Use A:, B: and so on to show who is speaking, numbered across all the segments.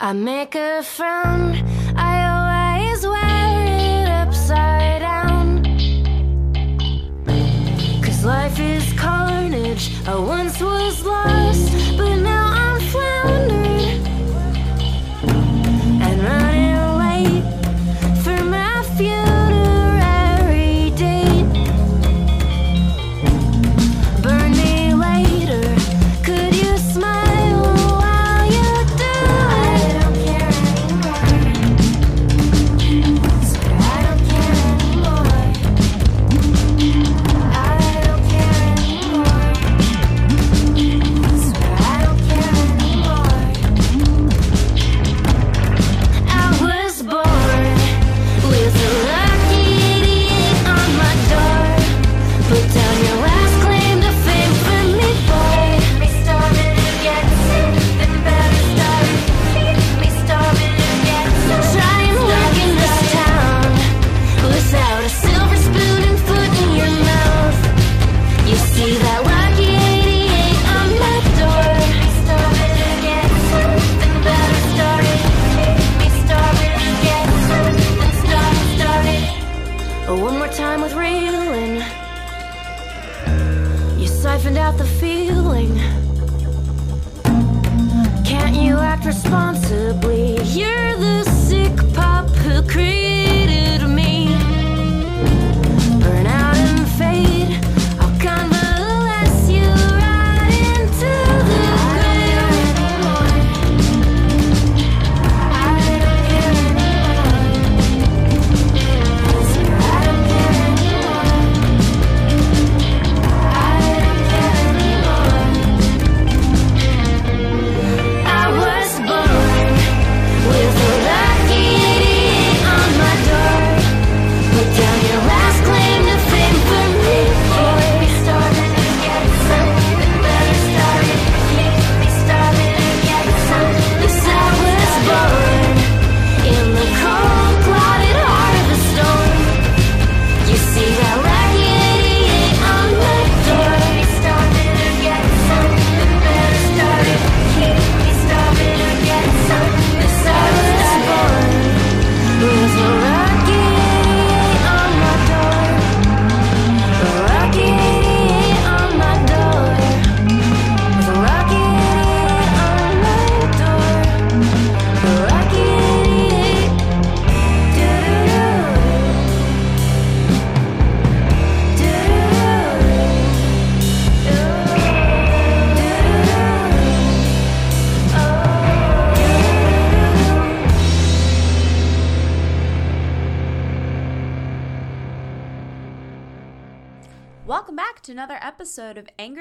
A: I make a frown, I always wear it upside down. Cause life is carnage, I once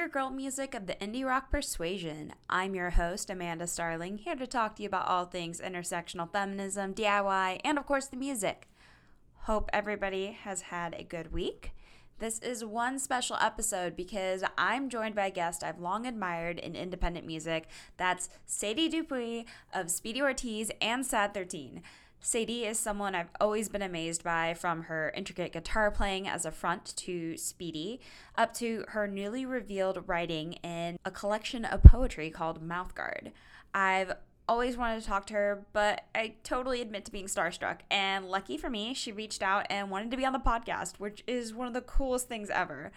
B: Angry Girl Music of the Indie Rock Persuasion. I'm your host, Amanda Starling, here to talk to you about all things intersectional feminism, DIY, and of course the music. Hope everybody has had a good week. This is one special episode because I'm joined by a guest I've long admired in independent music. That's Sadie Dupuis of Speedy Ortiz and Sad 13. Sadie is someone I've always been amazed by from her intricate guitar playing as a front to Speedy, up to her newly revealed writing in a collection of poetry called Mouthguard. I've always wanted to talk to her, but I totally admit to being starstruck. And lucky for me, she reached out and wanted to be on the podcast, which is one of the coolest things ever.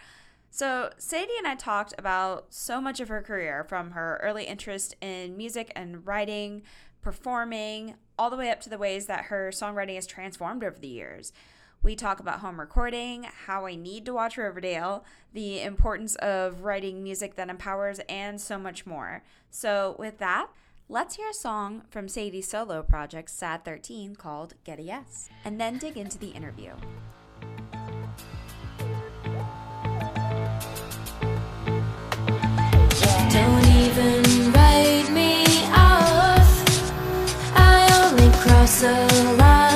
B: So, Sadie and I talked about so much of her career from her early interest in music and writing, performing, all the way up to the ways that her songwriting has transformed over the years. We talk about home recording, how I need to watch Riverdale, the importance of writing music that empowers, and so much more. So, with that, let's hear a song from Sadie's solo project, Sad 13, called Get a Yes, and then dig into the interview.
A: Only cross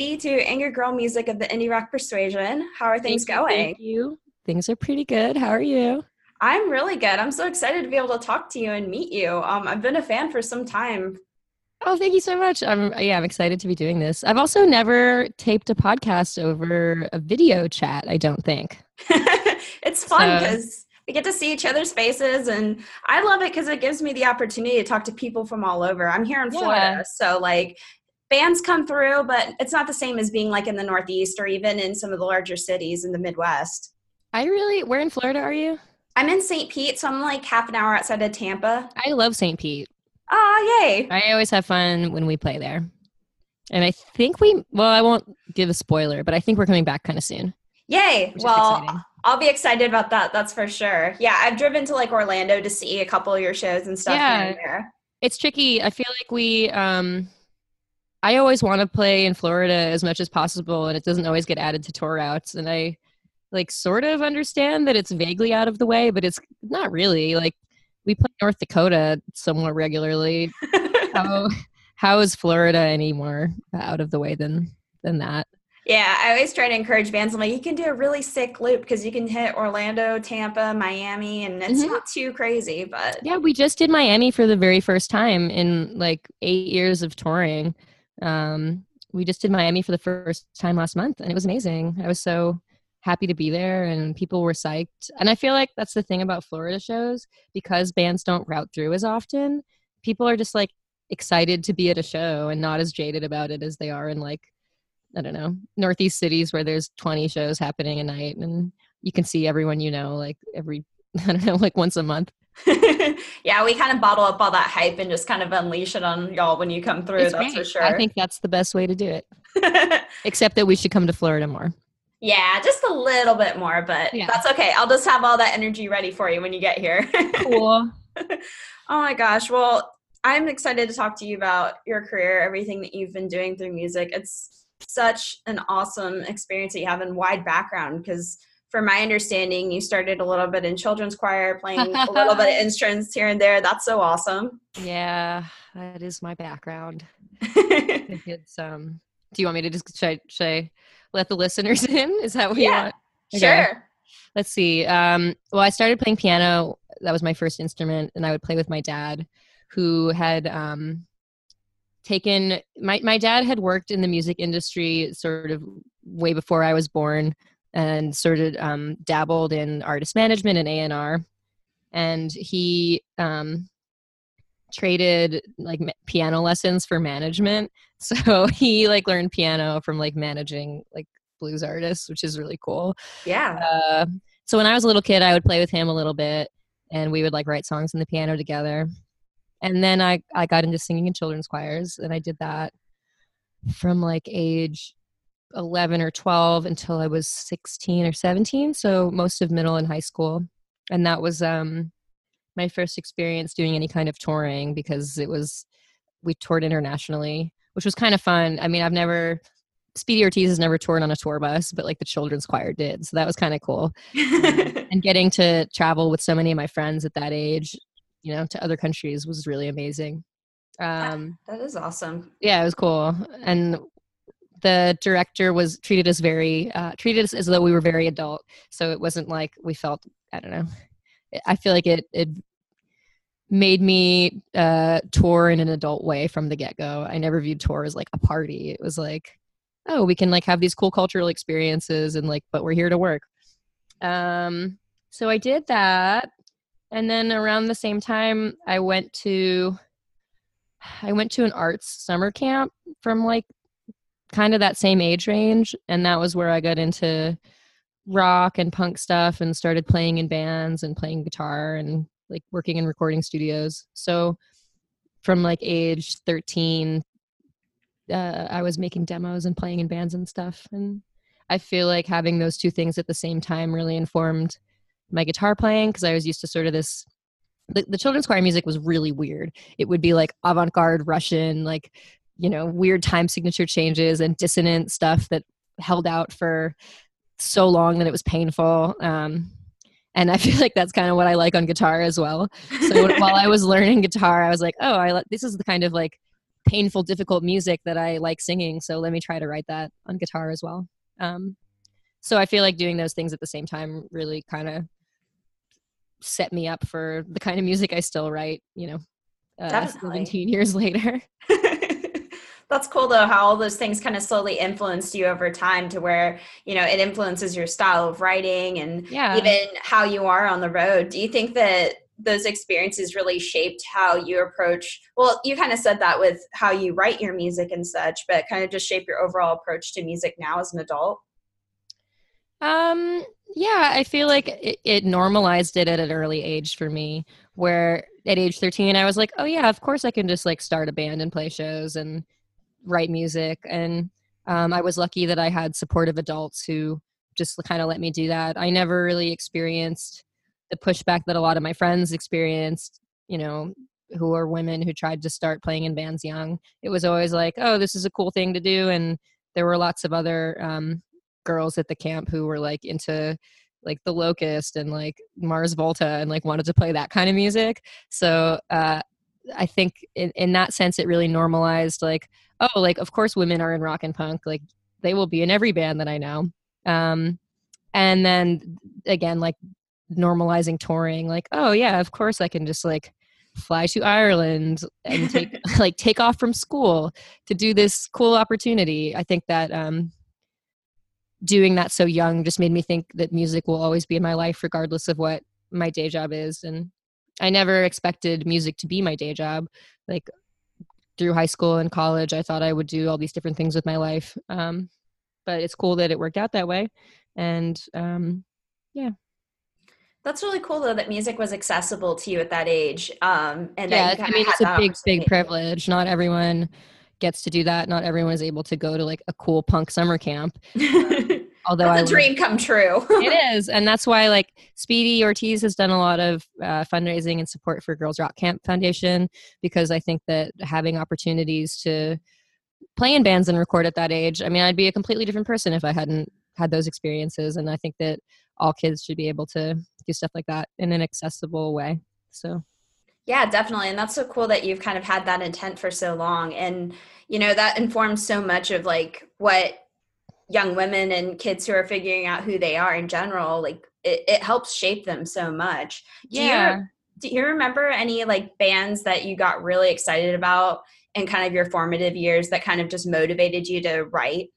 B: Sadie, to Angry Girl Music of the Indie Rock Persuasion. How are things
C: Thank you,
B: going?
C: Thank you. Things are pretty good. How are you?
B: I'm really good. I'm so excited to be able to talk to you and meet you. Um, I've been a fan for some time.
C: Oh, thank you so much. I'm yeah, I'm excited to be doing this. I've also never taped a podcast over a video chat, I don't think.
B: it's fun
C: So-
B: because we get to see each other's faces, and I love it because it gives me the opportunity to talk to people from all over. I'm here in
C: Yeah.
B: Florida, so like bands come through, but it's not the same as being like in the Northeast or even in some of the larger cities in the Midwest.
C: I really where in Florida are you?
B: I'm in St. Pete, so I'm like half an hour outside of Tampa.
C: I love St. Pete.
B: Oh, yay!
C: I always have fun when we play there. And I think we well, I won't give a spoiler, but I think we're coming back kind of soon.
B: Yay! Well,
C: exciting.
B: I'll be excited about that. That's for sure. Yeah, I've driven to like Orlando to see a couple of your shows and stuff
C: Yeah.
B: here and there.
C: It's tricky. I feel like we um I always want to play in Florida as much as possible and it doesn't always get added to tour routes and I like sort of understand that it's vaguely out of the way, but it's not really. Like we play North Dakota somewhat regularly. How how is Florida any more out of the way than than that?
B: yeah, I always try to encourage bands. I'm like, you can do a really sick loop because you can hit Orlando, Tampa, Miami, and it's
C: Mhm.
B: not too crazy. But
C: Yeah, we just did Miami for the very first time in like 8 years of touring. Um we just did Miami for the first time last month and it was amazing. I was so happy to be there and people were psyched. And I feel like that's the thing about Florida shows because bands don't route through as often. People are just like excited to be at a show and not as jaded about it as they are in like I don't know, northeast cities where there's 20 shows happening a night and you can see everyone you know like every I don't know, like once a month.
B: yeah, we kind of bottle up all that hype and just kind of unleash it on y'all when you come through.
C: It's
B: that's for sure.
C: I think that's the best way to do it. Except that we should come to Florida more.
B: yeah, just a little bit more, but
C: Yeah.
B: that's okay. I'll just have all that energy ready for you when you get here.
C: Cool.
B: Oh my gosh. Well, I'm excited to talk to you about your career, everything that you've been doing through music. It's such an awesome experience that you have and wide background because from my understanding, you started a little bit in children's choir, playing a little bit of instruments here and there. That's so awesome.
C: yeah, that is my background. It's um do you want me to just should I, should I let the listeners in? Is that what you want? Okay.
B: Sure.
C: Let's see. Um well I started playing piano. That was my first instrument and I would play with my dad who had um taken my my dad had worked in the music industry sort of way before I was born and sort of um, dabbled in artist management and A&R and he um, traded like ma- piano lessons for management so he like learned piano from like managing like blues artists which is really cool
B: Yeah.
C: uh, so when I was a little kid, I would play with him a little bit, and we would like write songs on the piano together. And then I I got into singing in children's choirs, and I did that from like age eleven or twelve until I was sixteen or seventeen. So most of middle and high school, and that was um my first experience doing any kind of touring because it was we toured internationally, which was kind of fun. I mean, I've never Speedy Ortiz has never toured on a tour bus, but like the children's choir did. So that was kind of cool. And getting to travel with so many of my friends at that age, you know, to other countries was really amazing. Um,
B: that is awesome.
C: yeah, it was cool. And the director was treated as very, uh, treated us as though we were very adult. So it wasn't like we felt, I don't know. I feel like it, it made me uh, tour in an adult way from the get go. I never viewed tour as like a party. It was like, oh, we can like have these cool cultural experiences and like, but we're here to work. Um, so I did that. And then around the same time, I went to, I went to an arts summer camp from like kind of that same age range. And that was where I got into rock and punk stuff and started playing in bands and playing guitar and like working in recording studios. So from like age 13 uh, I was making demos and playing in bands and stuff. And I feel like having those two things at the same time really informed my guitar playing because I was used to sort of this. The, the children's choir music was really weird. It would be like avant garde Russian, like, you know, weird time signature changes and dissonant stuff that held out for so long that it was painful. Um, and I feel like that's kind of what I like on guitar as well. So while I was learning guitar, I was like, oh, I like this is the kind of like painful, difficult music that I like singing. So let me try to write that on guitar as well. Um, so I feel like doing those things at the same time really kind of set me up for the kind of music I still write, you know, uh, 17 years later.
B: That's cool though, how all those things kind of slowly influenced you over time to where, you know, it influences your style of writing and
C: Yeah.
B: even how you are on the road. Do you think that those experiences really shaped how you approach? Well, you kind of said that with how you write your music and such, but kind of just shape your overall approach to music now as an adult?
C: Um, yeah, I feel like it, it normalized it at an early age for me, where at age 13, I was like, oh, yeah, of course I can just like start a band and play shows and write music. And um, I was lucky that I had supportive adults who just kind of let me do that. I never really experienced the pushback that a lot of my friends experienced, you know, who are women who tried to start playing in bands young. It was always like, oh, this is a cool thing to do. And there were lots of other um, girls at the camp who were like into like the locust and like mars volta and like wanted to play that kind of music so uh i think in, in that sense it really normalized like oh like of course women are in rock and punk like they will be in every band that i know. Um and then again like normalizing touring like oh yeah of course i can just like fly to ireland and take like take off from school to do this cool opportunity. I think that um doing that so young just made me think that music will always be in my life regardless of what my day job is. And i never expected music to be my day job. Like through high school and college i thought i would do all these different things with my life. Um, but it's cool that it worked out that way. And um, yeah.
B: That's really cool though that music was accessible to you at that age. Um, and
C: yeah i mean it's a big big privilege. Not everyone gets to do that. Not everyone is able to go to like a cool punk summer camp although I
B: That's a
C: would-
B: dream come true.
C: it is and that's why like speedy ortiz has done a lot of uh, fundraising and support for girls rock camp foundation because i think that having opportunities to play in bands and record at that age i mean i'd be a completely different person if i hadn't had those experiences and i think that all kids should be able to do stuff like that in an accessible way so
B: Yeah, definitely. And that's so cool that you've kind of had that intent for so long. And, you know, that informs so much of like what young women and kids who are figuring out who they are in general, like it, it helps shape them so much. Do you-
C: yeah
B: do you remember any like bands that you got really excited about in kind of your formative years that kind of just motivated you to write?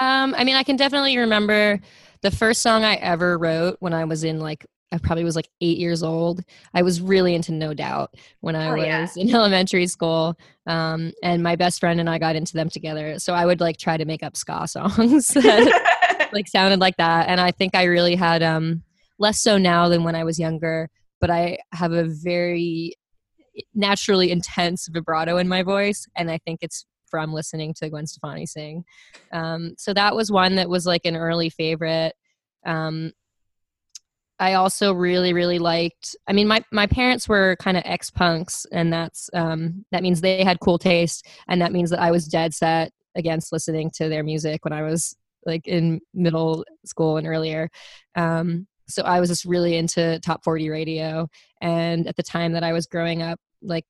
C: Um, I mean, I can definitely remember the first song I ever wrote when I was in like I probably was like eight years old. I was really into No Doubt when I
B: Oh,
C: was
B: yeah.
C: in elementary school, um, and my best friend and I got into them together. So I would like try to make up ska songs that like sounded like that, and I think I really had um, less so now than when I was younger. But I have a very naturally intense vibrato in my voice, and I think it's from listening to Gwen Stefani sing. Um, so that was one that was like an early favorite. Um, I also really, really liked. I mean, my my parents were kind of ex punks, and that's um, that means they had cool taste, and that means that I was dead set against listening to their music when I was like in middle school and earlier. Um, so I was just really into top 40 radio, and at the time that I was growing up, like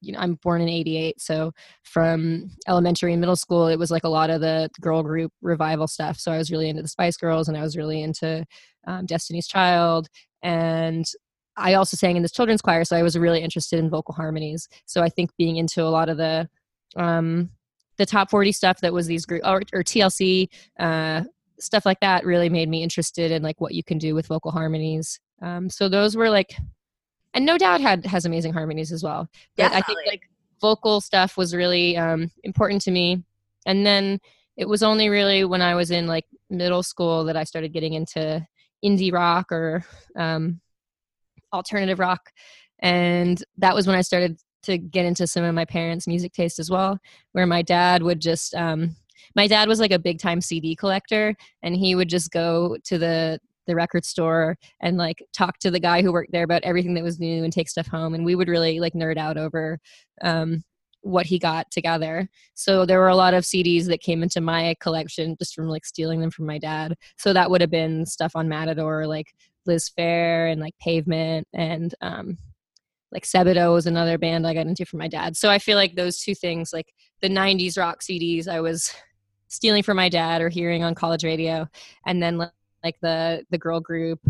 C: you know, I'm born in 88. So from elementary and middle school, it was like a lot of the girl group revival stuff. So I was really into the Spice Girls and I was really into um, Destiny's Child. And I also sang in this children's choir. So I was really interested in vocal harmonies. So I think being into a lot of the, um, the top 40 stuff that was these group or, or TLC, uh, stuff like that really made me interested in like what you can do with vocal harmonies. Um, so those were like and no doubt had has amazing harmonies as well but i think like vocal stuff was really um, important to me. And then it was only really when i was in like middle school that i started getting into indie rock or um, alternative rock. And that was when i started to get into some of my parents music taste as well where my dad would just um, my dad was like a big time cd collector and he would just go to the the record store and like talk to the guy who worked there about everything that was new and take stuff home and we would really like nerd out over um, what he got together so there were a lot of cds that came into my collection just from like stealing them from my dad so that would have been stuff on matador like liz phair and like pavement and um, like Sebadoh was another band I got into from my dad. So I feel like those two things, like the 90s rock CDs, I was stealing from my dad or hearing on college radio. And then like, like the, the girl group,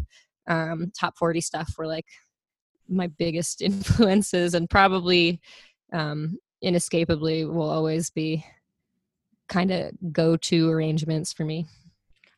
C: um, top 40 stuff were like my biggest influences and probably um, inescapably will always be kind of go to arrangements for me.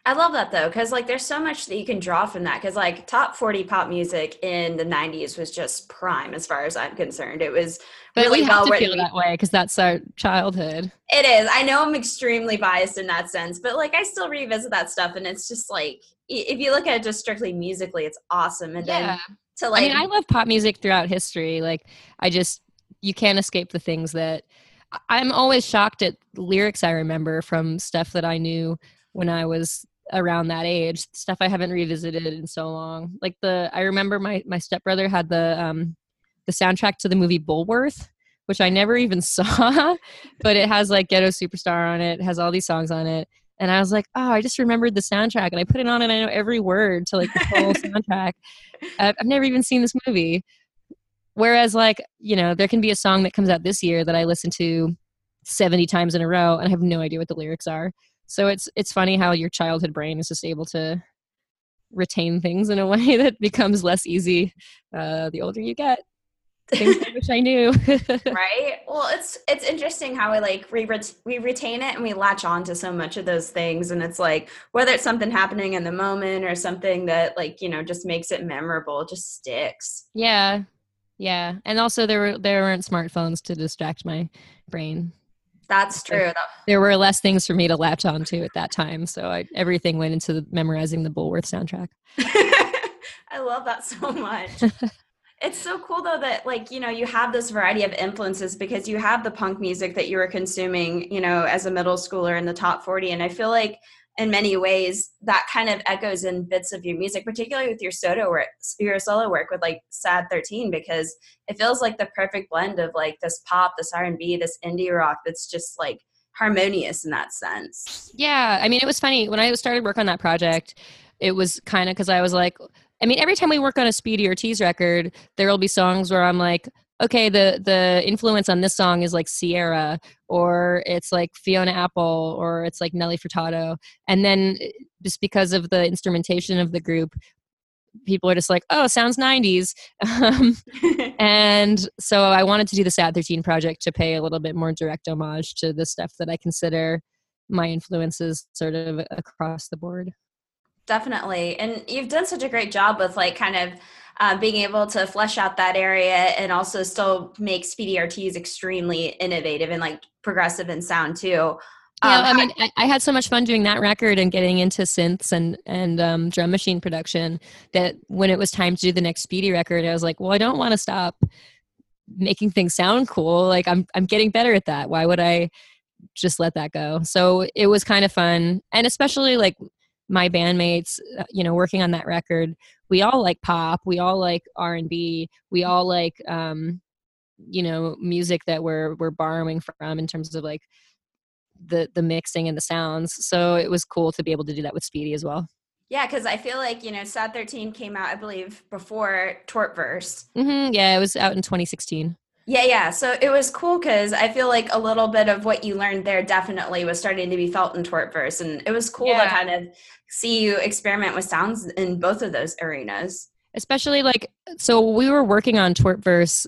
B: I love that though, because like there's so much that you can draw from that. Because like top 40 pop music in the 90s was just prime as far as I'm concerned. It was
C: But
B: really
C: we
B: well
C: to feel that way because that's our childhood.
B: It is. I know I'm extremely biased in that sense, but like I still revisit that stuff, and it's just like if you look at it just strictly musically, it's awesome. And then to like, I
C: mean, I love pop music throughout history. Like, I just you can't escape the things that I'm always shocked at lyrics I remember from stuff that I knew when I was around that age. Stuff I haven't revisited in so long. Like the I remember my my stepbrother had the um the soundtrack to the movie Bulworth. Which I never even saw, but it has like Ghetto Supastar on it. It has all these songs on it, and I was like, oh, I just remembered the soundtrack, and I put it on, and I know every word to like the whole soundtrack. I've, I've never even seen this movie. Whereas, like, you know, there can be a song that comes out this year that I listen to 70 times in a row and I have no idea what the lyrics are. So it's it's funny how your childhood brain is just able to retain things in a way that becomes less easy uh, the older you get. Things I wish I knew.
B: right? Well, it's it's interesting how we like we ret- we retain it and we latch on to so much of those things, and it's like whether it's something happening in the moment or something that like you know just makes it memorable, just sticks.
C: yeah, yeah, and also there were there weren't smartphones to distract my brain.
B: That's true.
C: There were less things for me to latch onto at that time, so I, everything went into the, memorizing the Bulworth soundtrack.
B: I love that so much. it's so cool though that like you know you have this variety of influences because you have the punk music that you were consuming you know as a middle schooler in the top 40 and i feel like in many ways that kind of echoes in bits of your music particularly with your solo work your solo work with like sad 13 because it feels like the perfect blend of like this pop this r&b this indie rock that's just like harmonious in that sense
C: Yeah, I mean, it was funny when I started work on that project. It was kind of because I was like, I mean, every time we work on a Speedy Ortiz record, there will be songs where I'm like, okay, the the influence on this song is like Ciara, or it's like Fiona Apple, or it's like Nelly Furtado, and then eh, just because of the instrumentation of the group, people are just like, oh, sounds 90s. Um, and so I wanted to do the Sad 13 project to pay a little bit more direct homage to the stuff that I consider my influences sort of across the board.
B: Definitely. And you've done such a great job with like kind of uh, being able to flesh out that area and also still make Speedy Ortiz extremely innovative and like progressive and sound too.
C: Yeah,
B: Um,
C: I mean, I, I had so much fun doing that record and getting into synths and and um, drum machine production that when it was time to do the next Speedy record, I was like, well, I don't want to stop making things sound cool. Like I'm I'm getting better at that. Why would I just let that go? So it was kind of fun, and especially like my bandmates, uh, you know, working on that record, we all like pop, we all like R and B, we all like um, you know music that we're we're borrowing from in terms of like the the mixing and the sounds. So it was cool to be able to do that with Speedy as well.
B: yeah, because I feel like, you know, Sad 13 came out, I believe, before Twerpverse.
C: hmm yeah, it was out in 2016.
B: Yeah, yeah. So it was cool because I feel like a little bit of what you learned there definitely was starting to be felt in Twerpverse. And it was cool to kind of see you experiment with sounds in both of those arenas.
C: especially like so we were working on twerpverse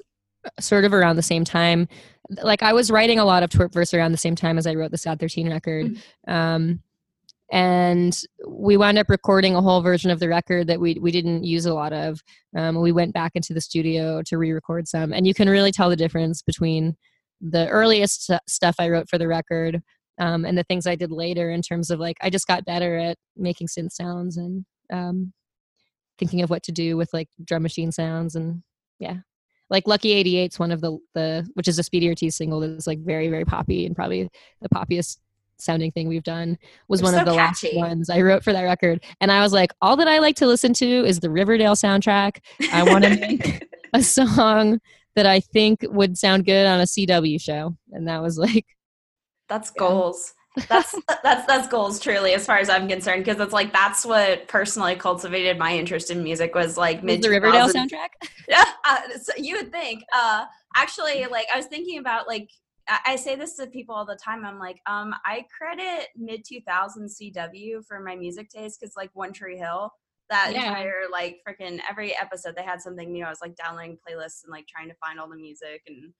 C: sort of around the same time. Like i was writing a lot of twerpverse around the same time as i wrote the sad 13 record. Um, and we wound up recording a whole version of the record that we, we didn't use a lot of. Um, we went back into the studio to re-record some. And you can really tell the difference between the earliest stu- stuff i wrote for the record um, and the things i did later in terms of like i just got better at making synth sounds and um, thinking of what to do with like drum machine sounds and yeah. Like lucky 88's one of the the which is a speedy ortiz single that's like very very poppy and probably the poppiest sounding thing we've done was
B: They're
C: one of
B: so
C: the last ones i wrote for that record. And i was like all that i like to listen to is the riverdale soundtrack. I want to make a song that i think would sound good on a cw show. And that was like
B: That's
C: Yeah.
B: goals. That's that's that's goals truly as far as I'm concerned because it's like that's what personally cultivated my interest in music was like mid
C: the riverdale soundtrack
B: Yeah, uh, so you would think. Uh, actually, like I was thinking about like I, I say this to people all the time. I'm like, um, I credit mid 2000s CW for my music taste because like One Tree Hill, that
C: Yeah.
B: entire like freaking every episode they had something new. I was like downloading playlists and like trying to find all the music and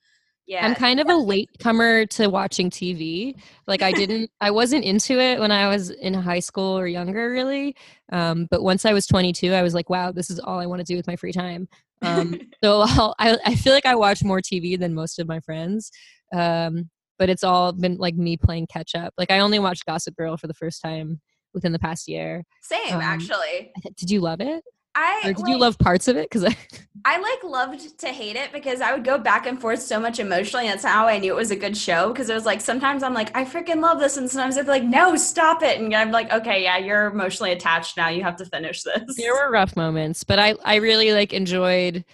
B: yeah.
C: I'm kind of a late comer to watching TV. Like I didn't, I wasn't into it when I was in high school or younger, really. Um, but once I was 22, I was like, wow, this is all I want to do with my free time. Um, so I'll, I, I feel like I watch more TV than most of my friends. Um, but it's all been like me playing catch up. Like I only watched Gossip Girl for the first time within the past year.
B: Same
C: um,
B: actually.
C: Did you love it?
B: I
C: Or did
B: like,
C: you love parts of it? Because I,
B: I like loved to hate it because I would go back and forth so much emotionally. That's how I knew it was a good show because it was like sometimes I'm like I freaking love this, and sometimes I'd be like, no, stop it, and I'm like, okay, yeah, you're emotionally attached now. You have to finish this.
C: there were rough moments, but I, I really like enjoyed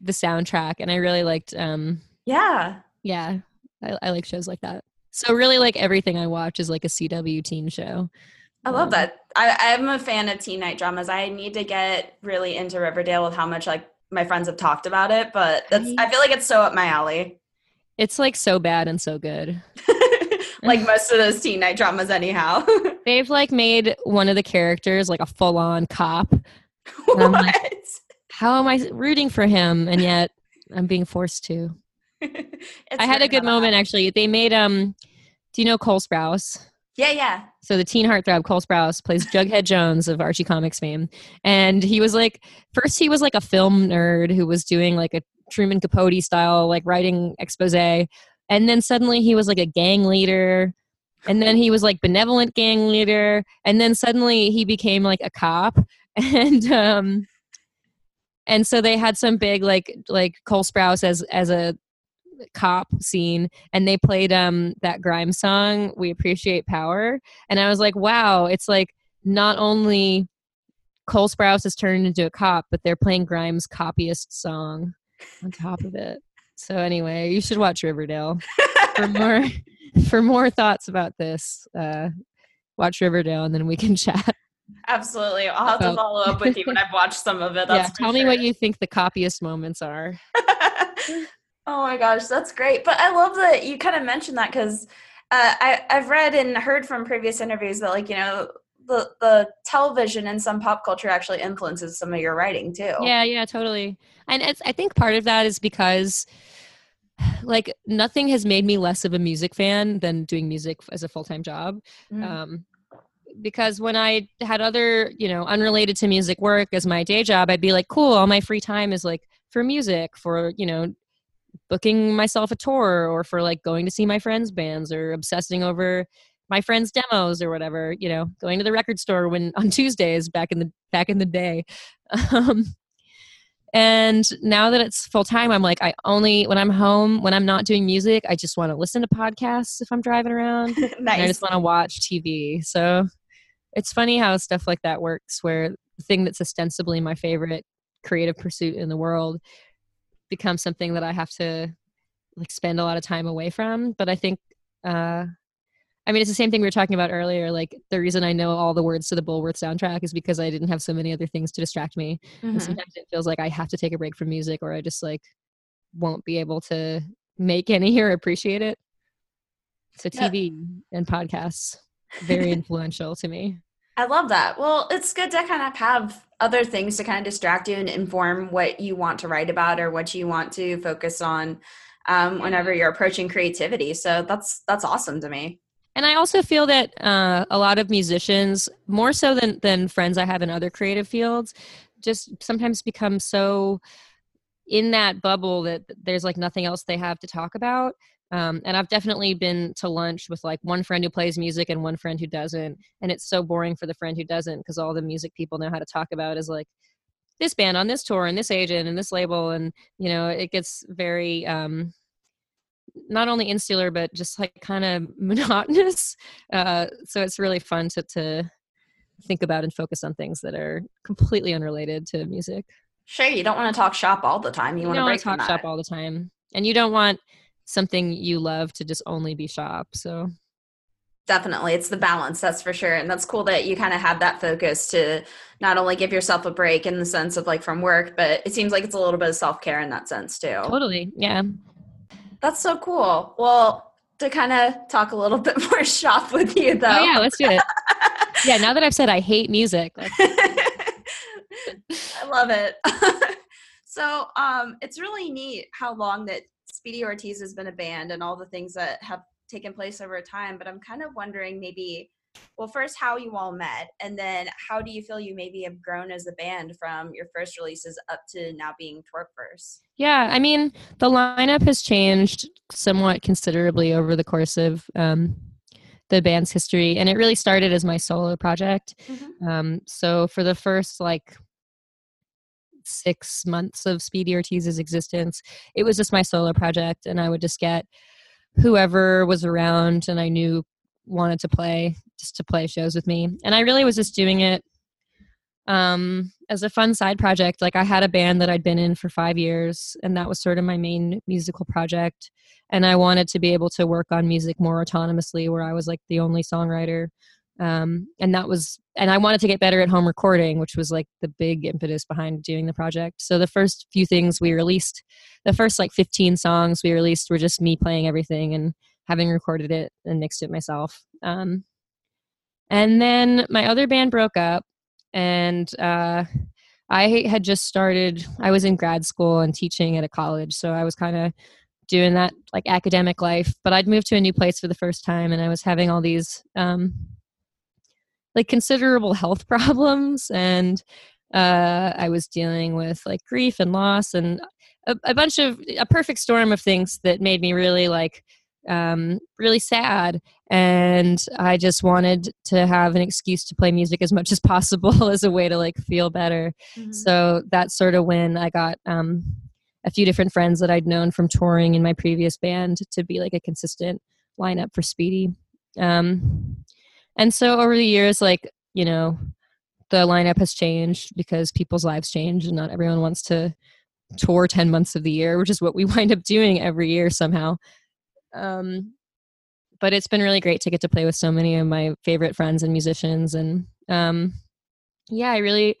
C: the soundtrack and I really liked um
B: yeah,
C: yeah I, I like shows like that so really like everything i watch is like a cw teen show
B: I love
C: Um,
B: that. I, I'm a fan of teen night dramas. I need to get really into Riverdale with how much like my friends have talked about it, but that's, I feel like it's so up my alley.
C: it's like so bad and so good
B: like most of those teen night dramas, anyhow.
C: they've like made one of the characters like a full-on cop I'm like-
B: what?
C: how am i rooting for him and yet i'm being forced to i had a good moment
B: that.
C: actually they made um do you know cole sprouse
B: Yeah, yeah.
C: So the teen heartthrob Cole Sprouse plays Jughead Jones of Archie Comics fame, and he was like first he was like a film nerd who was doing like a Truman Capote style like writing expose, and then suddenly he was like a gang leader, and then he was like benevolent gang leader, and then suddenly he became like a cop, and um, and so they had some big like like Cole Sprouse as as a cop scene and they played um that grime song we appreciate power and i was like wow it's like not only cole sprouse has turned into a cop but they're playing grimes' copyist song on top of it so anyway you should watch riverdale for more for more thoughts about this uh watch riverdale and then we can chat
B: Absolutely. I'll have to follow up with you when I've watched some of it.
C: yeah tell me what you think the copyist moments are
B: oh my gosh, that's great. But I love that you kind of mentioned that because uh, I, I've read and heard from previous interviews that, like, you know, the the television and some pop culture actually influences some of your writing too.
C: Yeah, yeah, totally. And it's I think part of that is because like nothing has made me less of a music fan than doing music as a full-time job.
B: Mhm.
C: Um because when I had other, you know, unrelated to music work as my day job, I'd be like, cool, all my free time is like for music, for, you know, booking myself a tour or for like going to see my friends' bands or obsessing over my friends' demos or whatever, you know, going to the record store when on Tuesdays back in the back in the day. Um, and now that it's full time, I'm like, I only when I'm home, when I'm not doing music, I just want to listen to podcasts if I'm driving around. and I just want to watch TV. So it's funny how stuff like that works, where the thing that's ostensibly my favorite creative pursuit in the world becomes something that I have to like spend a lot of time away from. But I think, uh, I mean, it's the same thing we were talking about earlier. Like the reason I know all the words to the Bulworth soundtrack is because I didn't have so many other things to distract me. And
B: Mhm.
C: sometimes it feels like I have to take a break from music, or I just like won't be able to make any or appreciate it. So
B: Yeah.
C: TV and podcasts very influential to me.
B: I love that. Well, it's good to kind of have other things to kind of distract you and inform what you want to write about or what you want to focus on um, whenever you're approaching creativity. So that's that's awesome to me.
C: And I also feel that uh, a lot of musicians, more so than than friends I have in other creative fields, just sometimes become so in that bubble that there's like nothing else they have to talk about. Um, and I've definitely been to lunch with like one friend who plays music and one friend who doesn't, and it's so boring for the friend who doesn't because all the music people know how to talk about is like this band on this tour and this agent and this label, and you know it gets very um, not only insular but just like kind of monotonous uh, so it's really fun to, to think about and focus on things that are completely unrelated to music
B: Sure, you don't want to talk shop all the time. You,
C: you
B: want to
C: don't
B: break
C: want to talk shop all the time and you don't want something you love to just only be shop so
B: Definitely, it's the balance, that's for sure. And that's cool that you kind of have that focus to not only give yourself a break in the sense of like from work, but it seems like it's a little bit of self care in that sense too.
C: totally yeah
B: That's so cool. Well, to kind of talk a little bit more shop with you though.
C: oh yeah let's do it yeah now that i've said i hate music
B: I love it. so um it's really neat how long that Speedy Ortiz has been a band and all the things that have taken place over time. But I'm kind of wondering maybe well first how you all met and then how do you feel you maybe have grown as a band from your first releases up to now being Twerpverse?
C: Yeah, I mean, the lineup has changed somewhat considerably over the course of um, the band's history, and it really started as my solo project.
B: Mhm.
C: Um, so for the first like six months of Speedy Ortiz's existence, it was just my solo project, and I would just get whoever was around and I knew wanted to play just to play shows with me, and I really was just doing it um as a fun side project. Like i had a band that i'd been in for five years and that was sort of my main musical project. And i wanted to be able to work on music more autonomously where i was like the only songwriter um and that was and i wanted to get better at home recording which was like the big impetus behind doing the project so the first few things we released the first like 15 songs we released were just me playing everything and having recorded it and mixed it myself um and then my other band broke up and uh, I had just started. I was in grad school and teaching at a college, so I was kind of doing that like academic life. But I'd moved to a new place for the first time, and I was having all these um, like considerable health problems, and uh, I was dealing with like grief and loss and a, a bunch of a perfect storm of things that made me really like um, really sad and i just wanted to have an excuse to play music as much as possible as a way to like feel better. So that's sort of when i got um, a few different friends that i'd known from touring in my previous band to be like a consistent lineup for speedy. Um, and so over the years like you know the lineup has changed because people's lives change and not everyone wants to tour 10 months of the year which is what we wind up doing every year somehow. Um, but it's been really great to get to play with so many of my favorite friends and musicians and um, yeah i really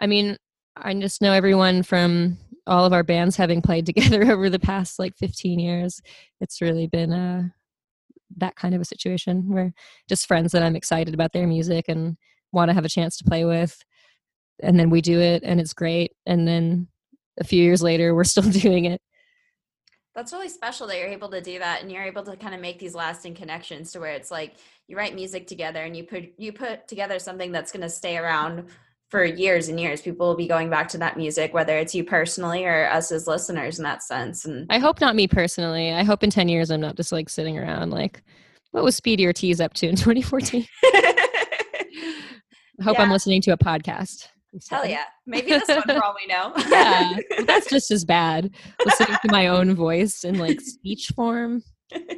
C: i mean i just know everyone from all of our bands having played together over the past like 15 years. It's really been uh that kind of a situation where just friends that I'm excited about their music and want to have a chance to play with. And then we do it and it's great. And then a few years later, we're still doing it.
B: That's really special that you're able to do that and you're able to kind of make these lasting connections to where it's like you write music together and you put you put together something that's going to stay around for years and years. People will be going back to that music whether it's you personally or us as listeners in that sense. And
C: I hope not me personally. I hope in 10 years I'm not just like sitting around like what was Speedy Ortiz up to in 2014? I hope I'm listening to a podcast.
B: Hell yeah. Maybe this one for all we know.
C: yeah, well, that's just as bad. Listening to my own voice in like speech form,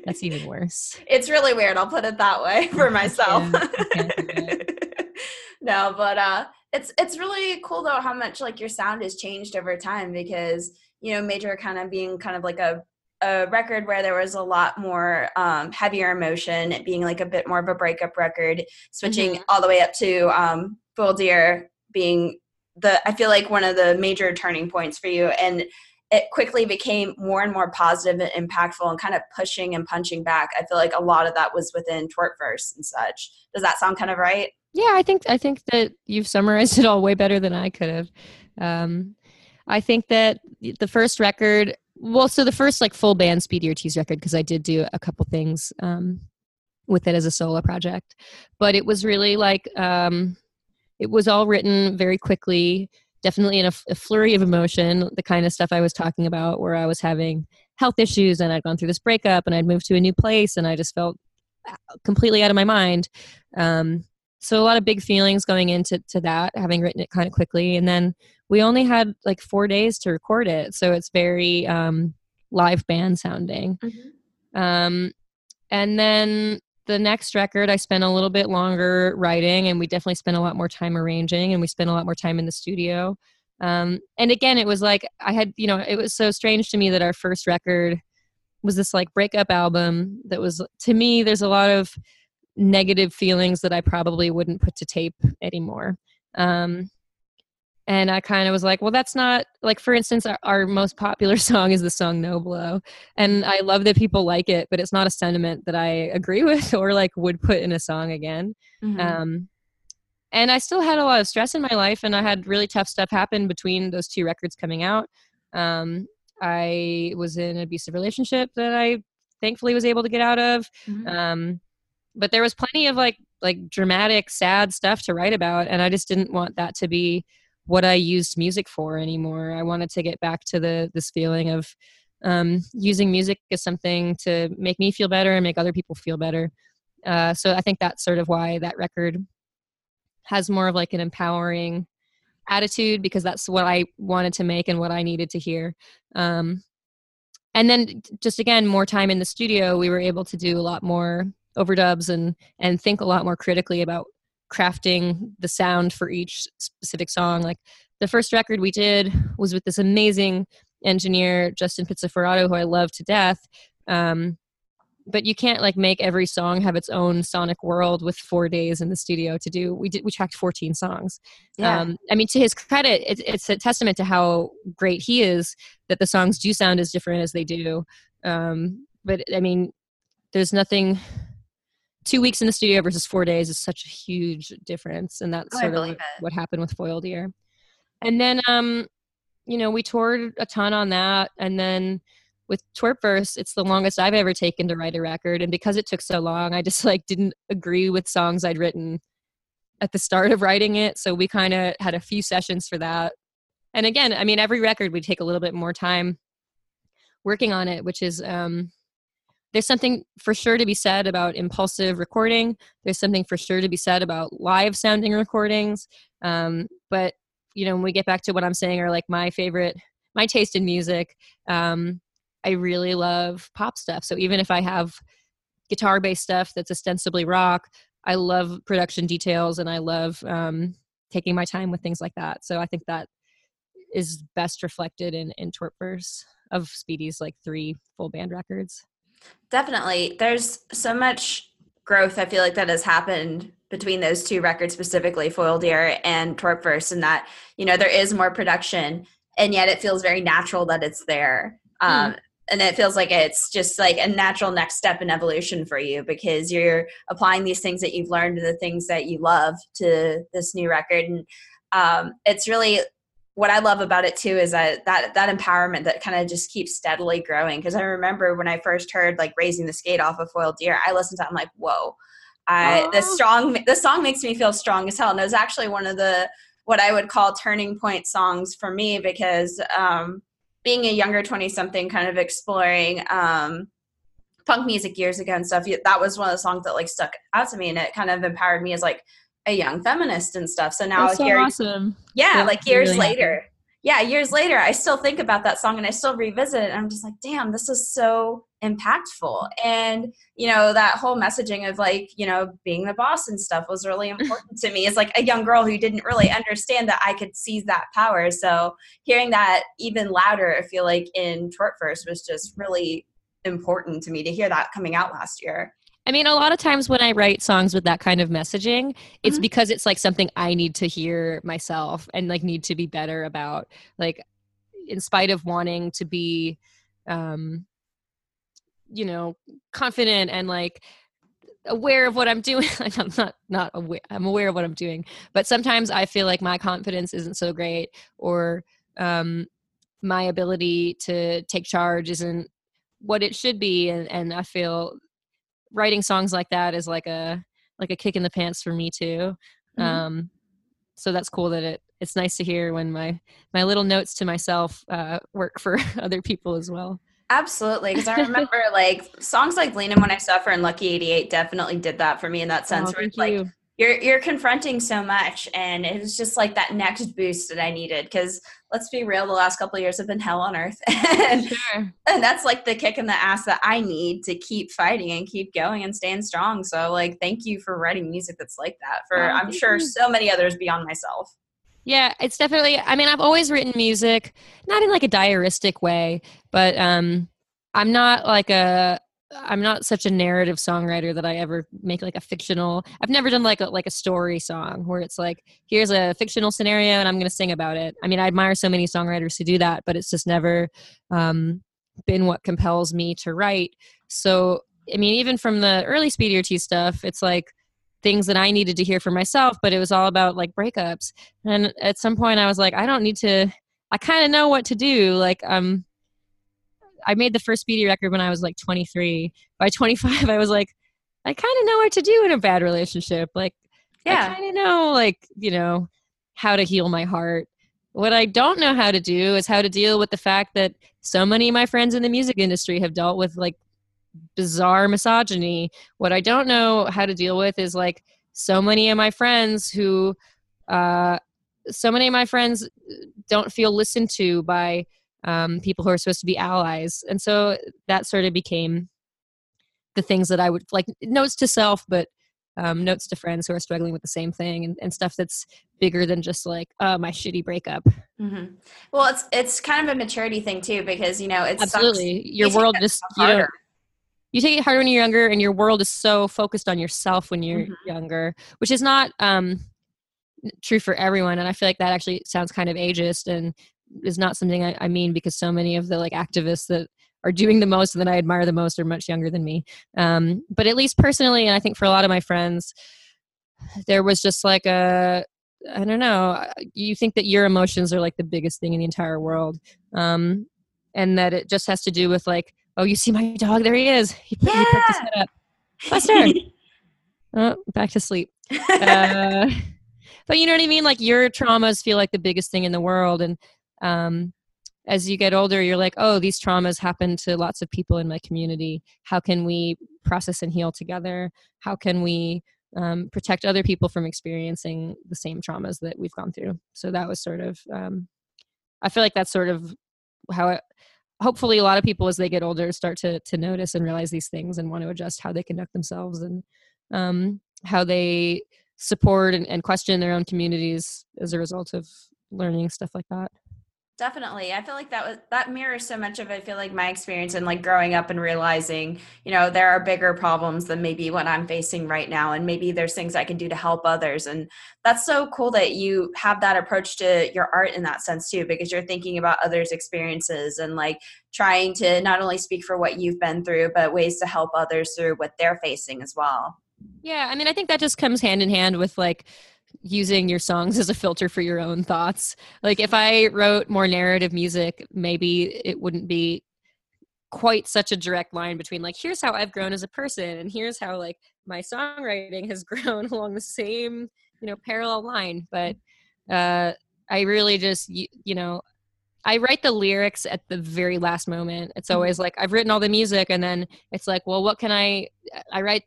C: that's even worse.
B: it's really weird. I'll put it that way for myself.
C: can't- I can't do it.
B: no, but uh it's it's really cool though how much like your sound has changed over time because you know Major kind of being kind of like a a record where there was a lot more um, heavier emotion, it being like a bit more of a breakup record, switching
C: Mhm.
B: all the way up to um, Foil Deer being the I feel like one of the major turning points for you, and it quickly became more and more positive and impactful, and kind of pushing and punching back. I feel like a lot of that was within Twerpverse and such. Does that sound kind of right?
C: Yeah, I think I think that you've summarized it all way better than I could have. Um, I think that the first record, well, so the first like full band Speedy Ortiz record, because I did do a couple things um, with it as a solo project, but it was really like um, it was all written very quickly, definitely in a flurry of emotion, the kind of stuff I was talking about, where I was having health issues and I'd gone through this breakup and I'd moved to a new place and I just felt uh, completely out of my mind. Um, so a lot of big feelings going into to that having written it kind of quickly. And then we only had like four days to record it. So it's very um, live band sounding. Um, and then the next record i spent a little bit longer writing and we definitely spent a lot more time arranging and we spent a lot more time in the studio. Um, and again it was like i had you know it was so strange to me that our first record was this like breakup album that was to me there's a lot of negative feelings that I probably wouldn't put to tape anymore. Um, and I kind of was like, well, that's not like, for instance, our, our most popular song is the song No Below. And I love that people like it, but it's not a sentiment that I agree with or like would put in a song again.
B: Mm-hmm.
C: Um, and I still had a lot of stress in my life, and I had really tough stuff happen between those two records coming out. Um, I was in an abusive relationship that I thankfully was able to get out of.
B: Mhm.
C: Um, but there was plenty of like like dramatic, sad stuff to write about, and I just didn't want that to be what I used music for anymore. I wanted to get back to the this feeling of um, using music as something to make me feel better and make other people feel better. Uh, so I think that's sort of why that record has more of like an empowering attitude because that's what I wanted to make and what I needed to hear. Um, and then just again, more time in the studio, we were able to do a lot more overdubs and and think a lot more critically about crafting the sound for each specific song. Like the first record we did was with this amazing engineer Justin Pizzoferrato, who I love to death. Um, but you can't like make every song have its own sonic world with four days in the studio to do. We did we tracked 14 songs.
B: yeah.
C: Um, I mean, to his credit, it's, it's a testament to how great he is that the songs do sound as different as they do. Um, but I mean, there's nothing. Two weeks in the studio versus four days is such a huge difference, and that's
B: Oh,
C: sort of what, what happened with Foil Deer. And then, um, you know, we toured a ton on that, and then with Twerpverse, it's the longest I've ever taken to write a record, and because it took so long, I just like didn't agree with songs I'd written at the start of writing it. So we kind of had a few sessions for that. And again, I mean, every record we take a little bit more time working on it, which is um, there's something for sure to be said about impulsive recording. There's something for sure to be said about live sounding recordings. Um, but you know, when we get back to what I'm saying, are like my favorite, my taste in music. Um, I really love pop stuff. So even if I have guitar based stuff that's ostensibly rock, I love production details and I love um, taking my time with things like that. So I think that is best reflected in in Twerpverse of Speedy's like three full band records.
B: Definitely. There's so much growth I feel like that has happened between those two records specifically, Foil Deer and Twerpverse, and that, you know, there is more production and yet it feels very natural that it's there. Um, and it feels like it's just like a natural next step in evolution for you because you're applying these things that you've learned to the things that you love to this new record and um, it's really what I love about it too is that that that empowerment that kind of just keeps steadily growing. Because I remember when I first heard like "Raising the Skate" off of Foil Deer, I listened to it. I'm like, whoa, I the strong the song makes me feel strong as hell, and it was actually one of the what I would call turning point songs for me because um, being a younger 20 something kind of exploring um, punk music years ago and stuff that was one of the songs that like stuck out to me and it kind of empowered me as like a young feminist and stuff. So now
C: That's so
B: here
C: awesome.
B: yeah
C: That
B: like years
C: really
B: later. Yeah years later i still think about that song and i still revisit it and i'm just like damn this is so impactful. And you know that whole messaging of like you know being the boss and stuff was really important to me as like a young girl who didn't really understand that i could seize that power. So hearing that even louder i feel like in Twerpverse was just really important to me to hear that coming out last year
C: I mean, a lot of times when I write songs with that kind of messaging, it's
B: Mhm.
C: because it's like something I need to hear myself and like need to be better about. Like, in spite of wanting to be, um, you know, confident and like aware of what I'm doing. Like, I'm not not aware. I'm aware of what I'm doing, but sometimes I feel like my confidence isn't so great, or um, my ability to take charge isn't what it should be, and and I feel writing songs like that is like a like a kick in the pants for me too.
B: Mhm.
C: Um, so that's cool that it it's nice to hear when my my little notes to myself uh, work for other people as well.
B: Absolutely, because I remember like songs like "Lean In When I Suffer" and "Lucky '88" definitely did that for me in that sense.
C: Oh,
B: where it's
C: thank
B: like
C: you.
B: You're you're confronting so much, and it was just like that next boost that I needed. Because let's be real, the last couple of years have been hell on earth, and
C: Sure.
B: and that's like the kick in the ass that I need to keep fighting and keep going and staying strong. So like, thank you for writing music that's like that. For
C: Oh,
B: I'm sure so many others beyond myself.
C: Yeah, it's definitely. I mean, I've always written music, not in like a diaristic way, but um, I'm not like a. I'm not such a narrative songwriter that I ever make like a fictional. I've never done like a like a story song where it's like here's a fictional scenario and I'm going to sing about it. I mean, I admire so many songwriters who do that, but it's just never um, been what compels me to write. So, I mean, even from the early Speedy Ortiz stuff, it's like things that I needed to hear for myself, but it was all about like breakups. And at some point, I was like, I don't need to. I kind of know what to do. Like, um, I made the first Speedy record when I was like 23. By 25, I was like, I kind of know what to do in a bad relationship. Like,
B: yeah.
C: I kind of know, like, you know, how to heal my heart. What I don't know how to do is how to deal with the fact that so many of my friends in the music industry have dealt with like bizarre misogyny. What I don't know how to deal with is like so many of my friends who, uh, so many of my friends don't feel listened to by um, people who are supposed to be allies. And so that sort of became the things that I would like notes to self, but um, notes to friends who are struggling with the same thing and, and stuff that's bigger than just like, uh, my shitty breakup.
B: hmm Well, it's it's kind of a maturity thing too, because you know it's
C: Absolutely. Your
B: take
C: world just, you
B: harder.
C: you take it harder when you're younger and your world is so focused on yourself when you're
B: Mhm.
C: younger which is not um true for everyone and i feel like that actually sounds kind of ageist and is not something I, I mean because so many of the like activists that are doing the most and that i admire the most are much younger than me. Um but at least personally and i think for a lot of my friends there was just like a i don't know you think that your emotions are like the biggest thing in the entire world um and that it just has to do with like oh you see my dog? There he is. He, put, he perked his
B: Yeah.
C: head up. Buster! oh, back to sleep. Uh, but you know what i mean? Like your traumas feel like the biggest thing in the world and um as you get older you're like oh these traumas happen to lots of people in my community. How can we process and heal together? How can we um, protect other people from experiencing the same traumas that we've gone through? So that was sort of um, i feel like that's sort of how it hopefully a lot of people as they get older start to to notice and realize these things and want to adjust how they conduct themselves and um, how they support and, and question their own communities as a result of learning stuff like that
B: definitely. I feel like that was that mirrors so much of i feel like my experience and like growing up and realizing you know there are bigger problems than maybe what i'm facing right now and maybe there's things i can do to help others and that's so cool that you have that approach to your art in that sense too because you're thinking about others experiences and like trying to not only speak for what you've been through but ways to help others through what they're facing as well.
C: Yeah, I mean, I think that just comes hand in hand with like using your songs as a filter for your own thoughts. Like if I wrote more narrative music, maybe it wouldn't be quite such a direct line between like here's how I've grown as a person and here's how like my songwriting has grown along the same, you know, parallel line, but uh I really just you, you know, I write the lyrics at the very last moment. It's always like I've written all the music and then it's like, well, what can I I write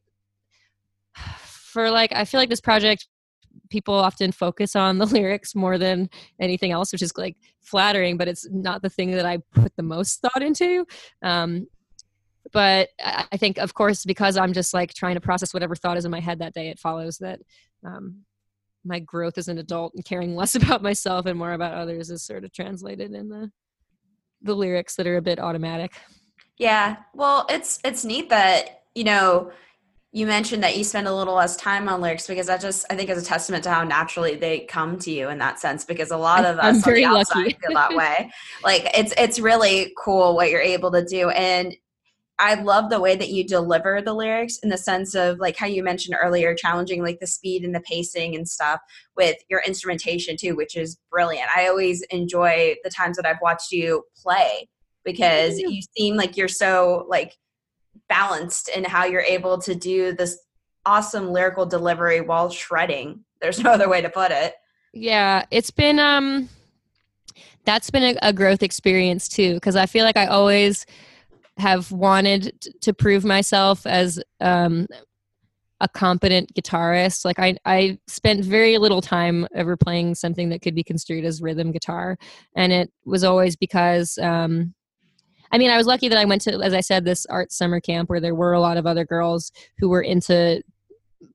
C: for like I feel like this project people often focus on the lyrics more than anything else, which is like flattering, but it's not the thing that I put the most thought into. Um, but I think, of course, because I'm just like trying to process whatever thought is in my head that day, it follows that um, my growth as an adult and caring less about myself and more about others is sort of translated in the the lyrics that are a bit automatic.
B: Yeah. Well, it's it's neat that, you know, you mentioned that you spend a little less time on lyrics because that just I think is a testament to how naturally they come to you in that sense because a lot of us
C: I'm
B: on the outside
C: lucky.
B: feel that way. like it's it's really cool what you're able to do and I love the way that you deliver the lyrics in the sense of like how you mentioned earlier, challenging like the speed and the pacing and stuff with your instrumentation too, which is brilliant. I always enjoy the times that I've watched you play because
C: you
B: seem like you're so like balanced in how you're able to do this awesome lyrical delivery while shredding. There's no other way to put it.
C: Yeah, it's been um that's been a, a growth experience too because I feel like I always have wanted to prove myself as um a competent guitarist. Like I I spent very little time ever playing something that could be construed as rhythm guitar and it was always because um I mean, I was lucky that I went to, as I said, this art summer camp where there were a lot of other girls who were into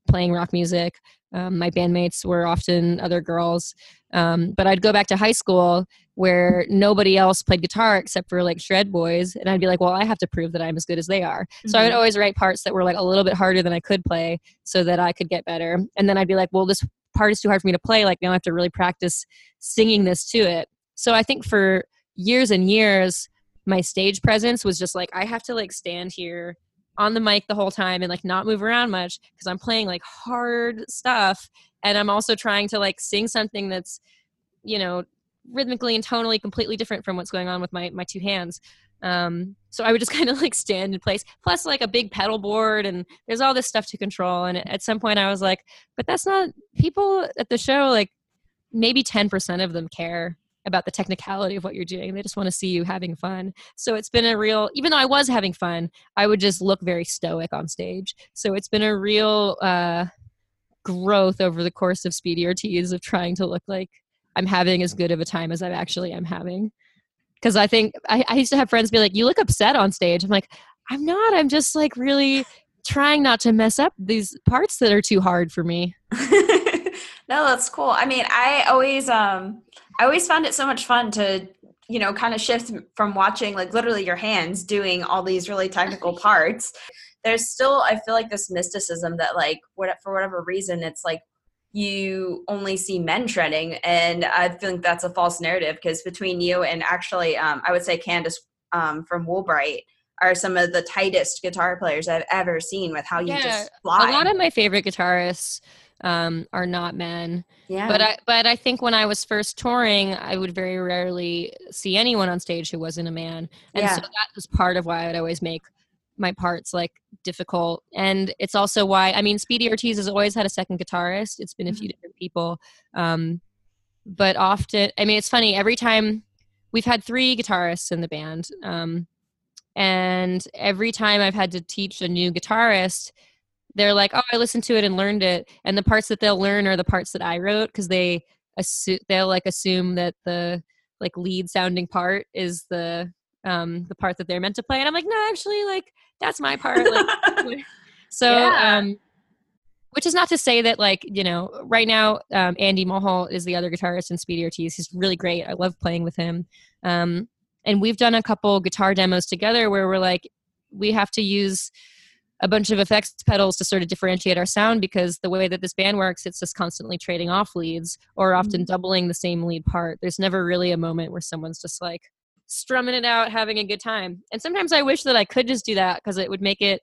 C: playing rock music. Um, my bandmates were often other girls. Um, but I'd go back to high school where nobody else played guitar except for like shred boys. And I'd be like, well, I have to prove that I'm as good as they are. So I would
B: Mhm.
C: always write parts that were like a little bit harder than I could play so that I could get better. And then I'd be like, well, this part is too hard for me to play. Like now I have to really practice singing this to it. So I think for years and years, my stage presence was just like, I have to like stand here on the mic the whole time and like not move around much because I'm playing like hard stuff and I'm also trying to like sing something that's you know rhythmically and tonally completely different from what's going on with my my two hands. Um so I would just kind of like stand in place. Plus like a big pedal board and there's all this stuff to control and at some point I was like but that's not people at the show like maybe 10% of them care about the technicality of what you're doing they just want to see you having fun so it's been a real even though I was having fun I would just look very stoic on stage. So it's been a real uh, growth over the course of Speedy Ortiz of trying to look like I'm having as good of a time as I actually am having. Because I think I, I used to have friends be like, "You look upset on stage." I'm like, "I'm not. I'm just like really trying not to mess up these parts that are too hard for me."
B: no, that's cool. I mean, I always um I always found it so much fun to you know kind of shift from watching like literally your hands doing all these really technical parts. There's still I feel like this mysticism that like what for whatever reason it's like you only see men shredding and I think that's a false narrative because between you and actually um I would say Candace um from Woolbright are some of the tightest guitar players I've ever seen with how you
C: Yeah,
B: just
C: A lot of my favorite guitarists um, are not men.
B: yeah.
C: But I but I think when I was first touring, I would very rarely see anyone on stage who wasn't a man, and
B: Yeah.
C: so that was part of why I would always make my parts like difficult. And it's also why I mean, Speedy Ortiz has always had a second guitarist. It's been a few different people, um, but often I mean, it's funny every time we've had three guitarists in the band. Um, and every time I've had to teach a new guitarist, they're like, "Oh, I listened to it and learned it." And the parts that they'll learn are the parts that I wrote because they assume they'll like assume that the like lead sounding part is the um the part that they're meant to play. And I'm like, "No, actually, like that's my part." Like, so
B: Yeah.
C: um which is not to say that like you know right now um, andy molholt is the other guitarist in speedy ortiz he's really great i love playing with him um, and we've done a couple guitar demos together where we're like we have to use a bunch of effects pedals to sort of differentiate our sound because the way that this band works it's just constantly trading off leads or often doubling the same lead part. There's never really a moment where someone's just like strumming it out having a good time. And sometimes i wish that i could just do that because it would make it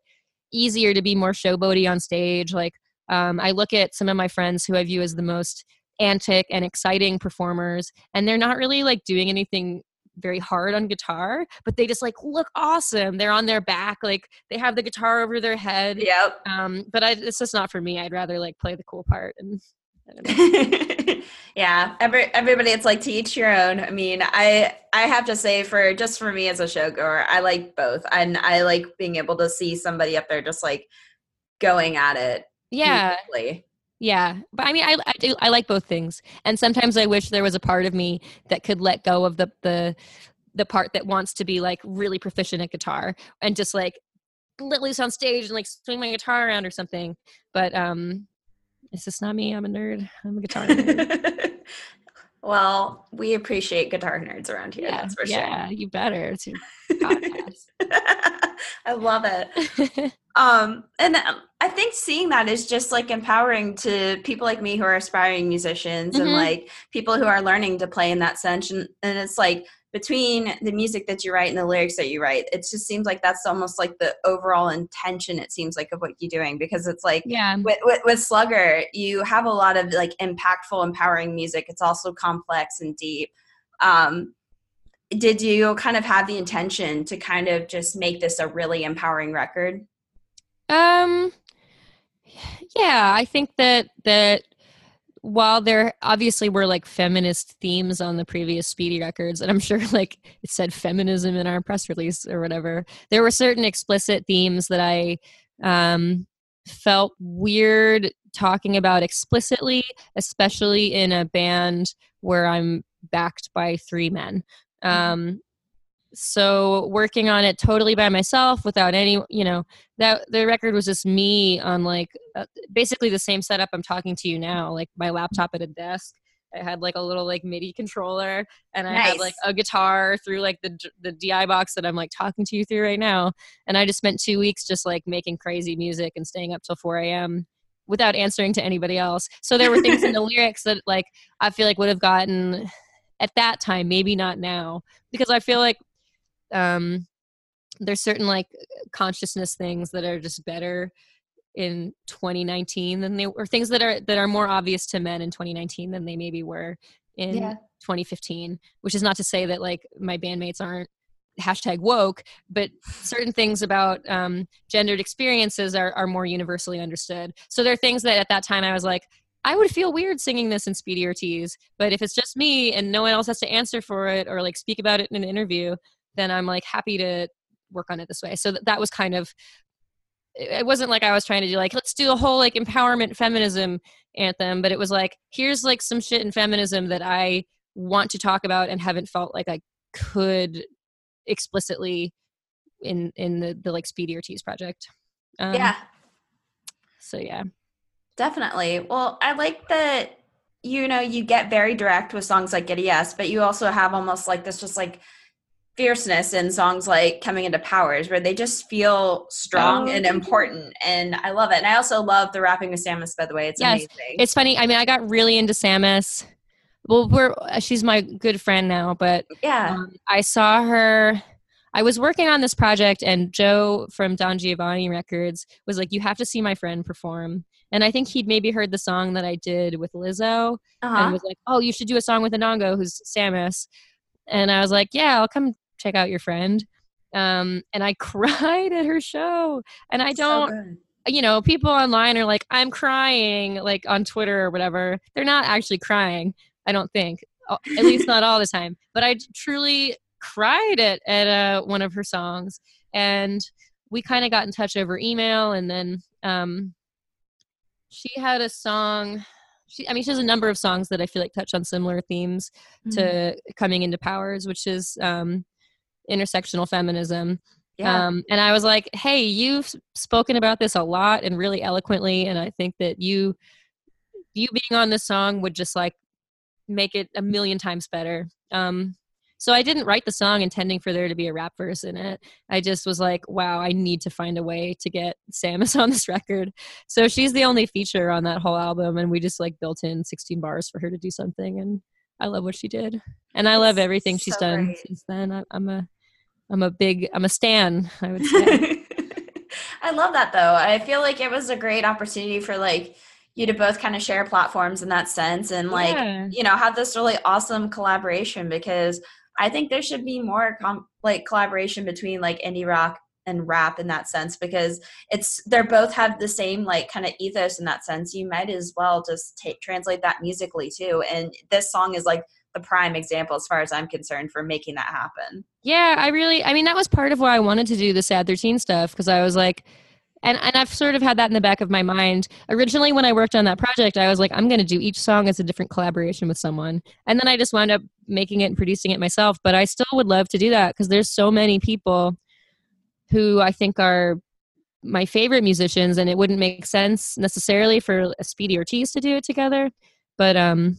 C: easier to be more showboaty on stage. Like um, i look at some of my friends who i view as the most antic and exciting performers and they're not really like doing anything very hard on guitar but they just like look awesome they're on their back like they have the guitar over their head
B: Yep.
C: um but I, it's just not for me i'd rather like play the cool part and I don't know.
B: yeah, every everybody it's like to each your own. I mean, I I have to say for just for me as a showgoer, I like both. And I like being able to see somebody up there just like going at it.
C: yeah
B: beautifully.
C: Yeah, but I mean, I I, do, I like both things, and sometimes I wish there was a part of me that could let go of the the the part that wants to be like really proficient at guitar and just like let loose on stage and like swing my guitar around or something. But um, it's just not me. I'm a nerd. I'm a guitar nerd.
B: well, we appreciate guitar nerds around here,
C: yeah,
B: that's for
C: yeah, you better. It's your podcast.
B: I love it. um and um, i think seeing that is just like empowering to people like me who are aspiring musicians and
C: Mhm.
B: like people who are learning to play in that sense and, and it's like between the music that you write and the lyrics that you write it just seems like that's almost like the overall intention it seems like of what you're doing because it's like
C: yeah,
B: with, with, with slugger you have a lot of like impactful empowering music. It's also complex and deep. Um did you kind of have the intention to kind of just make this a really empowering record?
C: Um yeah, I think that that while there obviously were like feminist themes on the previous Speedy records, and I'm sure like it said feminism in our press release or whatever, there were certain explicit themes that I um felt weird talking about explicitly, especially in a band where I'm backed by three men. Um so working on it totally by myself without any you know that the record was just me on like uh, basically the same setup I'm talking to you now, like my laptop at a desk. I had like a little like MIDI controller, and I had like a guitar through like the the DI box that I'm like talking to you through right now. And I just spent two weeks just like making crazy music and staying up till 4 a.m. without answering to anybody else. So there were things in the lyrics that like I feel like would have gotten at that time, maybe not now, because I feel like um there's certain like consciousness things that are just better in 2019 than they or things that are that are more obvious to men in 2019 than they maybe were in
B: Yeah.
C: 2015 which is not to say that like my bandmates aren't hashtag woke but certain things about um, gendered experiences are, are more universally understood so there are things that at that time i was like i would feel weird singing this in speedy ortiz but if it's just me and no one else has to answer for it or like speak about it in an interview then i'm like happy to work on it this way so th- that was kind of it it wasn't like I was trying to do like let's do a whole like empowerment feminism anthem, but it was like here's like some shit in feminism that I want to talk about and haven't felt like I could explicitly in in the the like Speedy Ortiz project. Um,
B: yeah
C: So yeah.
B: definitely well i like that you know you get very direct with songs like get a yes but you also have almost like this just like fierceness in songs like coming into powers where they just feel strong
C: Oh,
B: and important and i love it and i also love the rapping with sammus by the way it's
C: Yes,
B: amazing
C: It's funny. I mean, I got really into Sammus. Well, we're uh, she's my good friend now, but
B: yeah
C: Um, I saw her. I was working on this project, and Joe from Don Giovanni Records was like, "You have to see my friend perform." And I think he'd maybe heard the song that I did with Lizzo, and
B: uh-huh.
C: was like, "Oh, you should do a song with Enongo, who's Sammus." And I was like, "Yeah, I'll come check out your friend." Um, and I cried at her show, and I don't
B: good.
C: you know, people online are like, I'm crying, like on Twitter or whatever. They're not actually crying, I don't think, at least not all the time. But I truly cried at, at uh, one of her songs. And we kind of got in touch over email. And then um, she had a song. She, I mean, she has a number of songs that I feel like touch on similar themes
B: Mm-hmm.
C: to coming into powers, which is um, intersectional feminism.
B: Yeah.
C: Um, and I was like, hey, you've spoken about this a lot and really eloquently. And I think that you, you being on this song would just like make it a million times better. Um, so I didn't write the song intending for there to be a rap verse in it. I just was like, wow, I need to find a way to get Sammus on this record. So she's the only feature on that whole album. And we just like built in 16 bars for her to do something. And I love what she did. And I love everything she's
B: so
C: done
B: great.
C: since then. I, I'm a, I'm a big, I'm a stan, I would say.
B: I love that though. I feel like it was a great opportunity for like you to both kind of share platforms in that sense and like
C: Yeah.
B: you know have this really awesome collaboration because I think there should be more com- like collaboration between like indie rock and rap in that sense because it's they're both have the same like kind of ethos in that sense. You might as well just take translate that musically too. And this song is like the prime example as far as I'm concerned for making that happen.
C: Yeah, I really, I mean, that was part of why I wanted to do the Sad 13 stuff because I was like, and, and I've sort of had that in the back of my mind. Originally, when I worked on that project, I was like, I'm going to do each song as a different collaboration with someone. And then I just wound up making it and producing it myself. But I still would love to do that because there's so many people who I think are my favorite musicians, and it wouldn't make sense necessarily for a Speedy Ortiz to do it together. But um,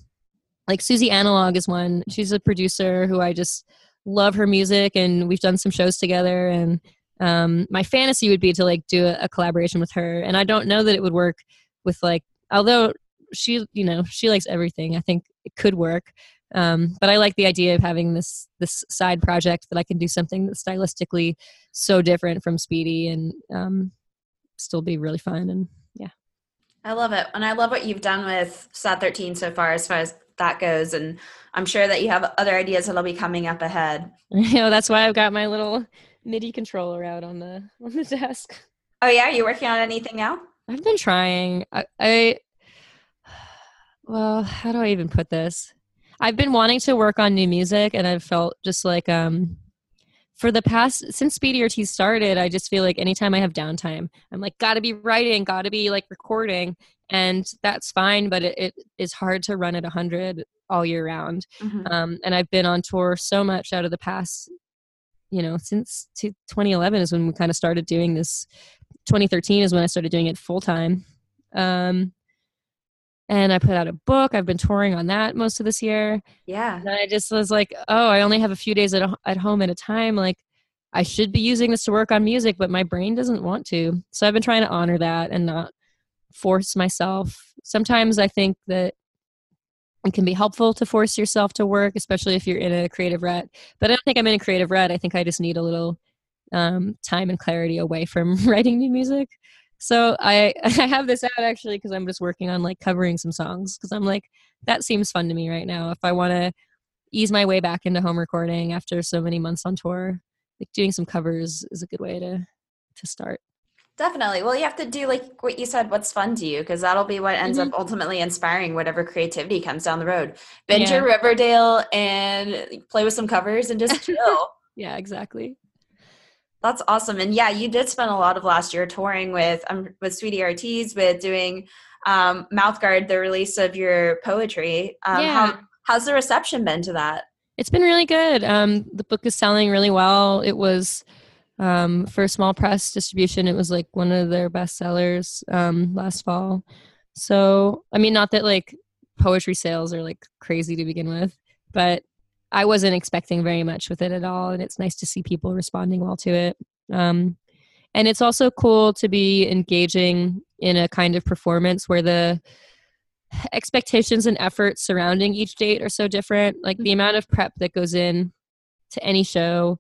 C: like Suzi Analogue is one. She's a producer who I just love her music, and we've done some shows together. And um, my fantasy would be to like do a, a collaboration with her. And I don't know that it would work with like, although she, you know, she likes everything. I think it could work. Um, but I like the idea of having this this side project that I can do something that's stylistically so different from Speedy and um, still be really fun. And yeah.
B: I love it. And I love what you've done with Sad Thirteen so far, as far as that goes. And I'm sure that you have other ideas that'll be coming up ahead.
C: you know, that's why I've got my little MIDI controller out on the on the desk.
B: Oh, yeah? You working on anything now?
C: I've been trying. I, I well, how do I even put this? I've been wanting to work on new music, and I've felt just like um, for the past since Speedy Ortiz started, I just feel like anytime I have downtime, I'm like, gotta be writing, gotta be like recording, and that's fine. But it, it is hard to run at hundred all year round.
B: Mhm.
C: Um, and I've been on tour so much out of the past, you know, since t- 2011 is when we kind of started doing this. 2013 is when I started doing it full time. Um, and I put out a book. I've been touring on that most of this year.
B: Yeah.
C: And I just was like, oh, I only have a few days at, at home at a time. Like, I should be using this to work on music, but my brain doesn't want to. So I've been trying to honor that and not force myself. Sometimes I think that it can be helpful to force yourself to work, especially if you're in a creative rut. But I don't think I'm in a creative rut. I think I just need a little um, time and clarity away from writing new music. So I I have this out actually because I'm just working on like covering some songs because I'm like that seems fun to me right now. If I want to ease my way back into home recording after so many months on tour, like doing some covers is a good way to to start.
B: Definitely. Well, you have to do like what you said, what's fun to you, because that'll be what ends up ultimately inspiring whatever creativity comes down the road. Binge
C: Yeah.
B: your Riverdale and play with some covers and just chill.
C: Yeah, exactly.
B: That's awesome. And yeah, you did spend a lot of last year touring with um, with Speedy Ortiz with doing um, Mouthguard, the release of your poetry. Um,
C: Yeah.
B: how, how's the reception been to that?
C: It's been really good. Um, the book is selling really well. It was um, for small press distribution. It was like one of their best sellers um, last fall. So I mean, not that like poetry sales are like crazy to begin with, but I wasn't expecting very much with it at all, and it's nice to see people responding well to it. Um, and it's also cool to be engaging in a kind of performance where the expectations and efforts surrounding each date are so different. Like the amount of prep that goes in to any show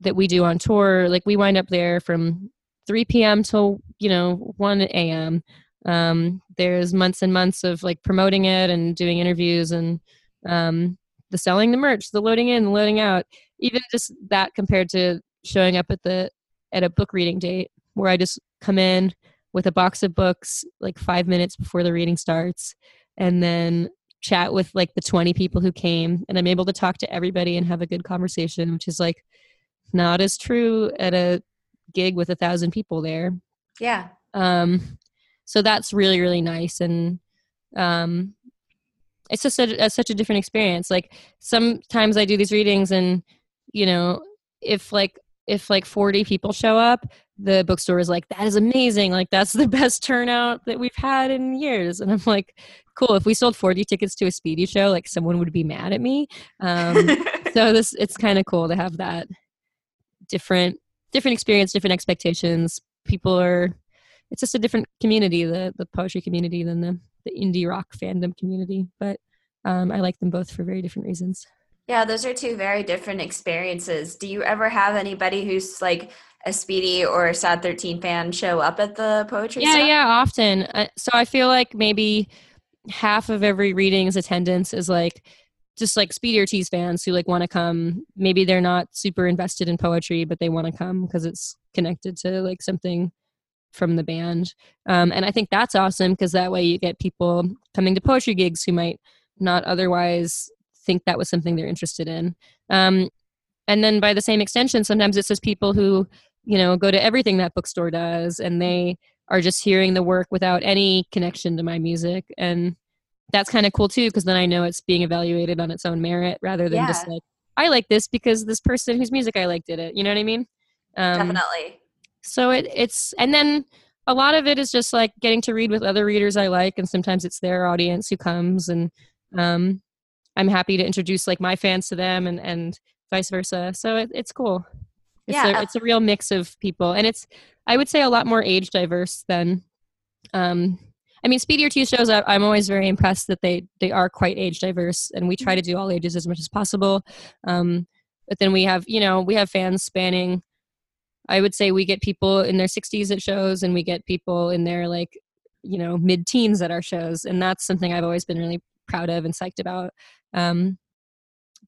C: that we do on tour, like we wind up there from 3 p.m. till, you know, 1 a.m. Um, there's months and months of like promoting it and doing interviews and um, the selling the merch, the loading in, the loading out. Even just that compared to showing up at the at a book reading date where I just come in with a box of books like five minutes before the reading starts and then chat with like the 20 people who came and i'm able to talk to everybody and have a good conversation which is like not as true at a gig with a thousand people there
B: Yeah.
C: um so that's really really nice and um it's just such a, such a different experience like sometimes i do these readings and you know if like if like 40 people show up, the bookstore is like, that is amazing. Like, that's the best turnout that we've had in years. And I'm like, cool. If we sold 40 tickets to a speedy show, like someone would be mad at me. Um, so this, it's kind of cool to have that different, different experience, different expectations. People are, it's just a different community, the, the poetry community than the, the indie rock fandom community. But um, I like them both for very different reasons.
B: Yeah, those are two very different experiences. Do you ever have anybody who's like a Speedy or a Sad 13 fan show up at the poetry
C: Yeah, yeah, often. Uh, so I feel like maybe half of every reading's attendance is like just like Speedy Ortiz fans who like want to come. Maybe they're not super invested in poetry, but they want to come because it's connected to like something from the band. Um, and I think that's awesome because that way you get people coming to poetry gigs who might not otherwise think that was something they're interested in. Um, and then by the same extension, sometimes it's just people who, you know, go to everything that bookstore does and they are just hearing the work without any connection to my music. And that's kind of cool too, because then I know it's being evaluated on its own merit rather than just like, I like this because this person whose music I like did it. You know what I mean? Um,
B: Definitely.
C: so it, it's and then a lot of it is just like getting to read with other readers i like and sometimes it's their audience who comes and um, i'm happy to introduce like my fans to them and and vice versa so it, it's cool it's,
B: Yeah.
C: a, it's a real mix of people and it's i would say a lot more age diverse than um i mean speedy ortiz shows I, i'm always very impressed that they they are quite age diverse and we try to do all ages as much as possible um but then we have you know we have fans spanning I would say we get people in their 60s at shows and we get people in their like, you know, mid teens at our shows. And that's something I've always been really proud of and psyched about. Um,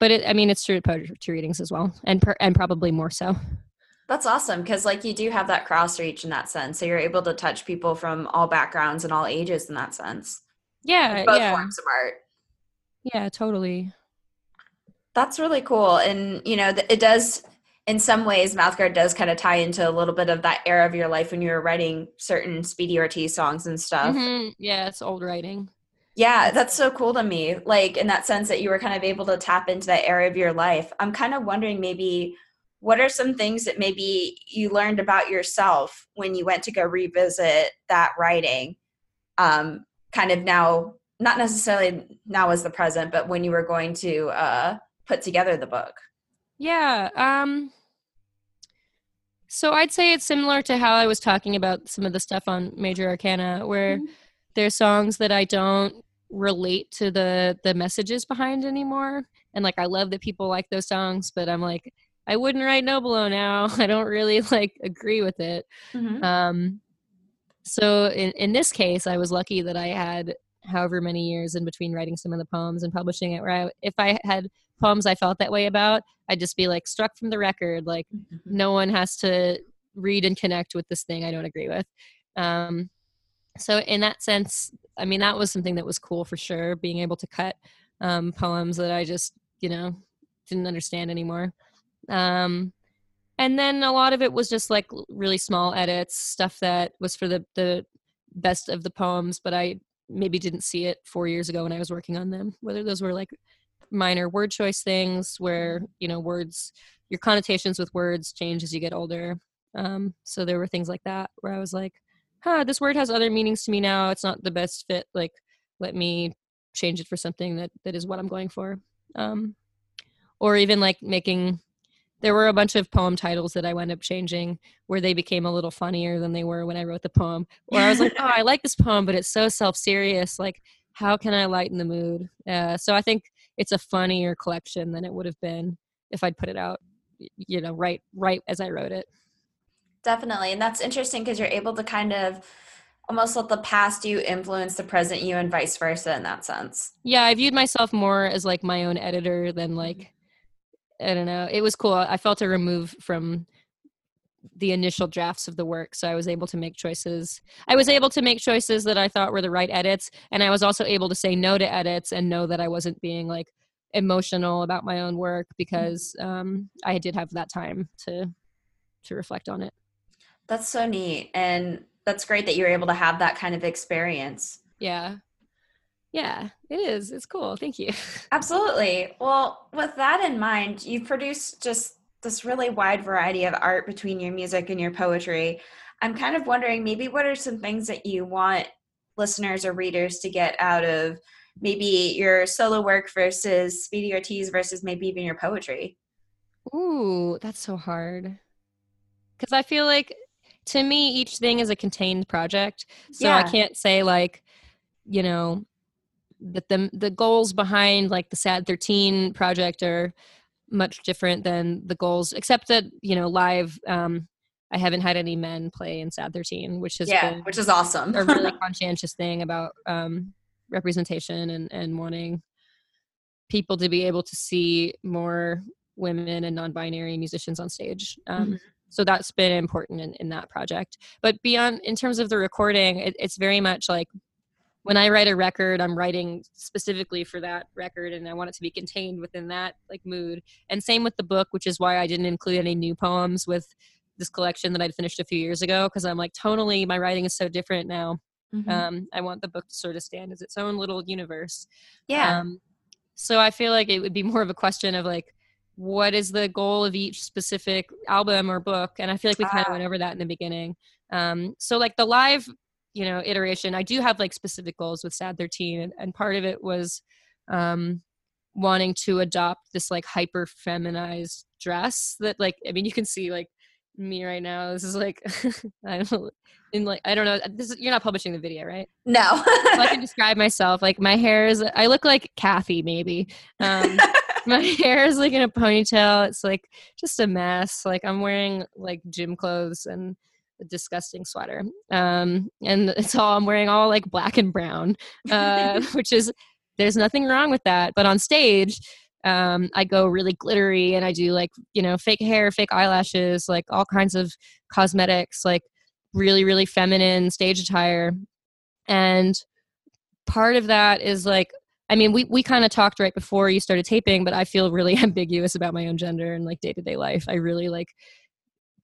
C: but it, I mean, it's true at poetry readings as well, and per, and probably more so.
B: That's awesome because, like, you do have that cross reach in that sense. So you're able to touch people from all backgrounds and all ages in that sense.
C: Yeah,
B: Both
C: yeah,
B: forms of art.
C: yeah, totally.
B: That's really cool. And, you know, it does, in some ways, Mouthguard does kind of tie into a little bit of that era of your life when you were writing certain Speedy Ortiz songs and stuff.
C: Mhm, Yeah, it's old writing.
B: Yeah, that's so cool to me. Like, in that sense, that you were kind of able to tap into that area of your life. I'm kind of wondering maybe what are some things that maybe you learned about yourself when you went to go revisit that writing? Um, kind of now, not necessarily now as the present, but when you were going to uh, put together the book.
C: Yeah. Um so I'd say it's similar to how I was talking about some of the stuff on Major Arcana where
B: Mhm.
C: there's songs that I don't relate to the the messages behind anymore. And like I love that people like those songs, but I'm like I wouldn't write No Below now. I don't really like agree with it. Um, so in, in this case, I was lucky that I had however many years in between writing some of the poems and publishing it. Where I, if I had poems I felt that way about, I'd just be like struck from the record. Like
B: Mhm.
C: no one has to read and connect with this thing I don't agree with. Um, so in that sense, I mean that was something that was cool for sure. Being able to cut um, poems that I just you know didn't understand anymore. Um, and then a lot of it was just like really small edits stuff that was for the the best of the poems but i maybe didn't see it four years ago when i was working on them whether those were like minor word choice things where you know words your connotations with words change as you get older. Um, so there were things like that where i was like huh this word has other meanings to me now. It's not the best fit. Like let me change it for something that that is what i'm going for. Um, or even like making there were a bunch of poem titles that I wound up changing where they became a little funnier than they were when I wrote the poem. Where I was like, oh, I like this poem, but it's so self serious. Like, how can I lighten the mood? Uh, so I think it's a funnier collection than it would have been if I'd put it out, you know, right, right as I wrote it.
B: Definitely. And that's interesting because you're able to kind of almost let the past you influence the present you and vice versa in that sense.
C: Yeah, I viewed myself more as like my own editor than like, I don't know. It was cool. I felt a remove from the initial drafts of the work so i was able to make choices i was able to make choices that i thought were the right edits and i was also able to say no to edits and know that i wasn't being like emotional about my own work because um, i did have that time to to reflect on it
B: That's so neat. And that's great that you were able to have that kind of experience.
C: yeah yeah it is it's cool thank you
B: Absolutely. Well, with that in mind, you've produced just this really wide variety of art between your music and your poetry. I'm kind of wondering maybe what are some things that you want listeners or readers to get out of maybe your solo work versus Speedy Ortiz versus maybe even your poetry?
C: Ooh, that's so hard. Because I feel like to me, each thing is a contained project. So I can't say like, you know, that the the goals behind like the Sad 13 project are much different than the goals, except that, you know, live um I haven't had any men play in Sad 13, which is
B: Yeah, which is awesome.
C: a really conscientious thing about um, representation and, and wanting people to be able to see more women and non-binary musicians on stage. Um,
B: Mhm.
C: So that's been important in, in that project. But beyond, in terms of the recording, it, it's very much like when I write a record, I'm writing specifically for that record, and I want it to be contained within that like mood. And same with the book, which is why I didn't include any new poems with this collection that I'd finished a few years ago because I'm like tonally my writing is so different now.
B: Mhm.
C: Um, I want the book to sort of stand as its own little universe.
B: yeah.
C: Um, so I feel like it would be more of a question of like, what is the goal of each specific album or book? And I feel like we kind
B: Ah.
C: of went over that in the beginning. Um, so like the live, you know, iteration, I do have like specific goals with Sad 13, and, and part of it was um, wanting to adopt this like hyper feminized dress that like, I mean, you can see like me right now. This is like, I don't know, in like, I don't know. This is, you're not publishing the video, right?
B: no.
C: I can describe myself, like my hair is, I look like Kathy maybe. Um, my hair is like in a ponytail. It's like just a mess. Like I'm wearing like gym clothes and disgusting sweater. Um, and it's all I'm wearing all like black and brown, uh, which is there's nothing wrong with that. But on stage, um, I go really glittery and I do like you know fake hair, fake eyelashes, like all kinds of cosmetics, like really really feminine stage attire, and part of that is like I mean, we, we kind of talked right before you started taping, but I feel really ambiguous about my own gender and like day to day life. I really like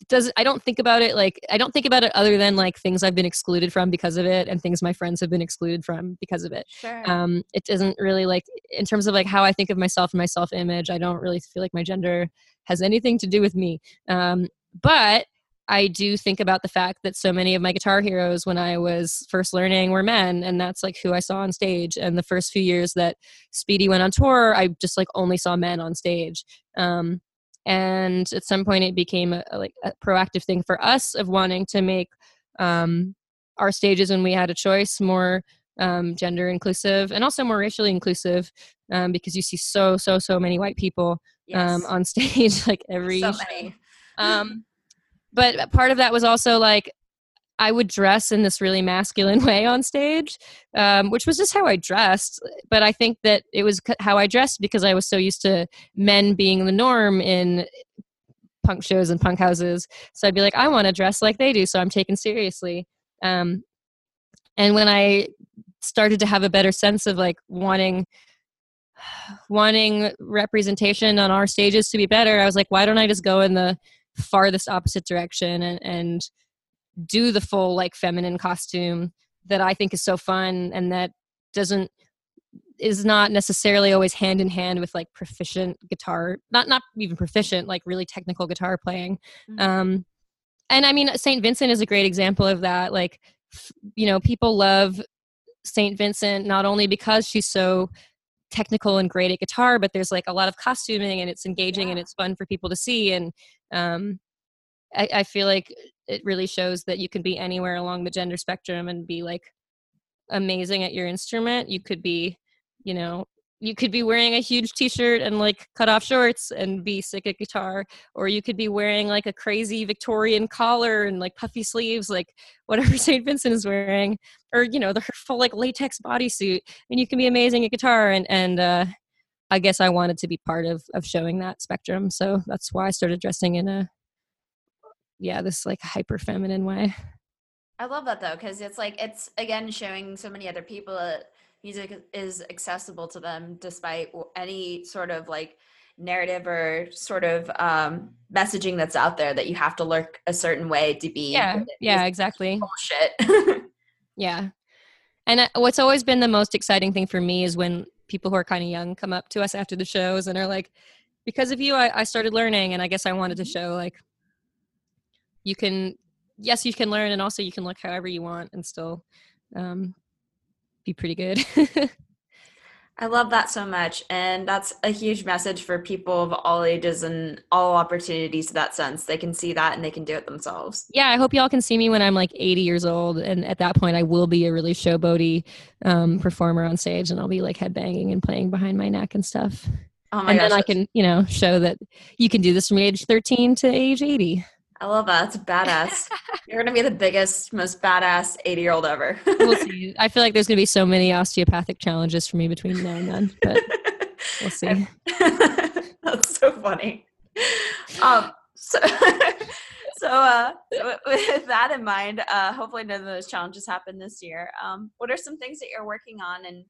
C: does I don't think about it like I don't think about it other than like things I've been excluded from because of it and things my friends have been excluded from because of it.
B: sure.
C: Um, it doesn't really like in terms of like how I think of myself and my self image. I don't really feel like my gender has anything to do with me. Um, but I do think about the fact that so many of my guitar heroes when I was first learning were men, and that's like who I saw on stage. And the first few years that Speedy went on tour, I just like only saw men on stage. Um, and at some point, it became a, like a proactive thing for us of wanting to make um, our stages when we had a choice more um, gender inclusive and also more racially inclusive um, because you see so so so many white people
B: yes.
C: um, on stage like every
B: so many.
C: Um, but part of that was also like I would dress in this really masculine way on stage, um, which was just how I dressed. But I think that it was how I dressed because I was so used to men being the norm in punk shows and punk houses. So I'd be like, I want to dress like they do, so I'm taken seriously. Um, and when I started to have a better sense of like wanting wanting representation on our stages to be better, I was like, why don't I just go in the farthest opposite direction and, and do the full like feminine costume that I think is so fun and that doesn't is not necessarily always hand in hand with like proficient guitar not not even proficient like really technical guitar playing
B: Mhm.
C: um and i mean saint vincent is a great example of that like f- you know people love saint vincent not only because she's so technical and great at guitar but there's like a lot of costuming and it's engaging and it's fun for people to see and um I, I feel like it really shows that you can be anywhere along the gender spectrum and be like amazing at your instrument. You could be you know you could be wearing a huge t-shirt and like cut off shorts and be sick at guitar or you could be wearing like a crazy victorian collar and like puffy sleeves like whatever st vincent is wearing or you know the full like latex bodysuit and you can be amazing at guitar and and uh i guess i wanted to be part of of showing that spectrum so that's why i started dressing in a yeah this like hyper feminine way
B: I love that though, because it's like it's again showing so many other people that music is accessible to them despite any sort of like narrative or sort of um, messaging that's out there that you have to look a certain way to be.
C: yeah yeah exactly
B: bullshit.
C: Yeah. And uh, what's always been the most exciting thing for me is when people who are kind of young come up to us after the shows and are like, because of you, I, I started learning, and I guess I wanted to
B: Mhm.
C: show like you can. Yes, you can learn, and also you can look however you want and still um, be pretty good.
B: I love that so much. And that's a huge message for people of all ages and all opportunities to that sense. They can see that and they can do it themselves.
C: yeah, I hope y'all can see me when I'm like 80 years old, and at that point, I will be a really showboaty um, performer on stage, and I'll be like headbanging and playing behind my neck and stuff.
B: Oh my
C: and
B: gosh.
C: then I can, you know, show that you can do this from age 13 to age 80.
B: I love that. That's badass. You're going to be the biggest, most badass 80 year old ever.
C: We'll see. I feel like there's going to be so many osteopathic challenges for me between now and then, but we'll see.
B: That's so funny. Um, so, so uh, with that in mind, uh, hopefully none of those challenges happen this year. Um, what are some things that you're working on in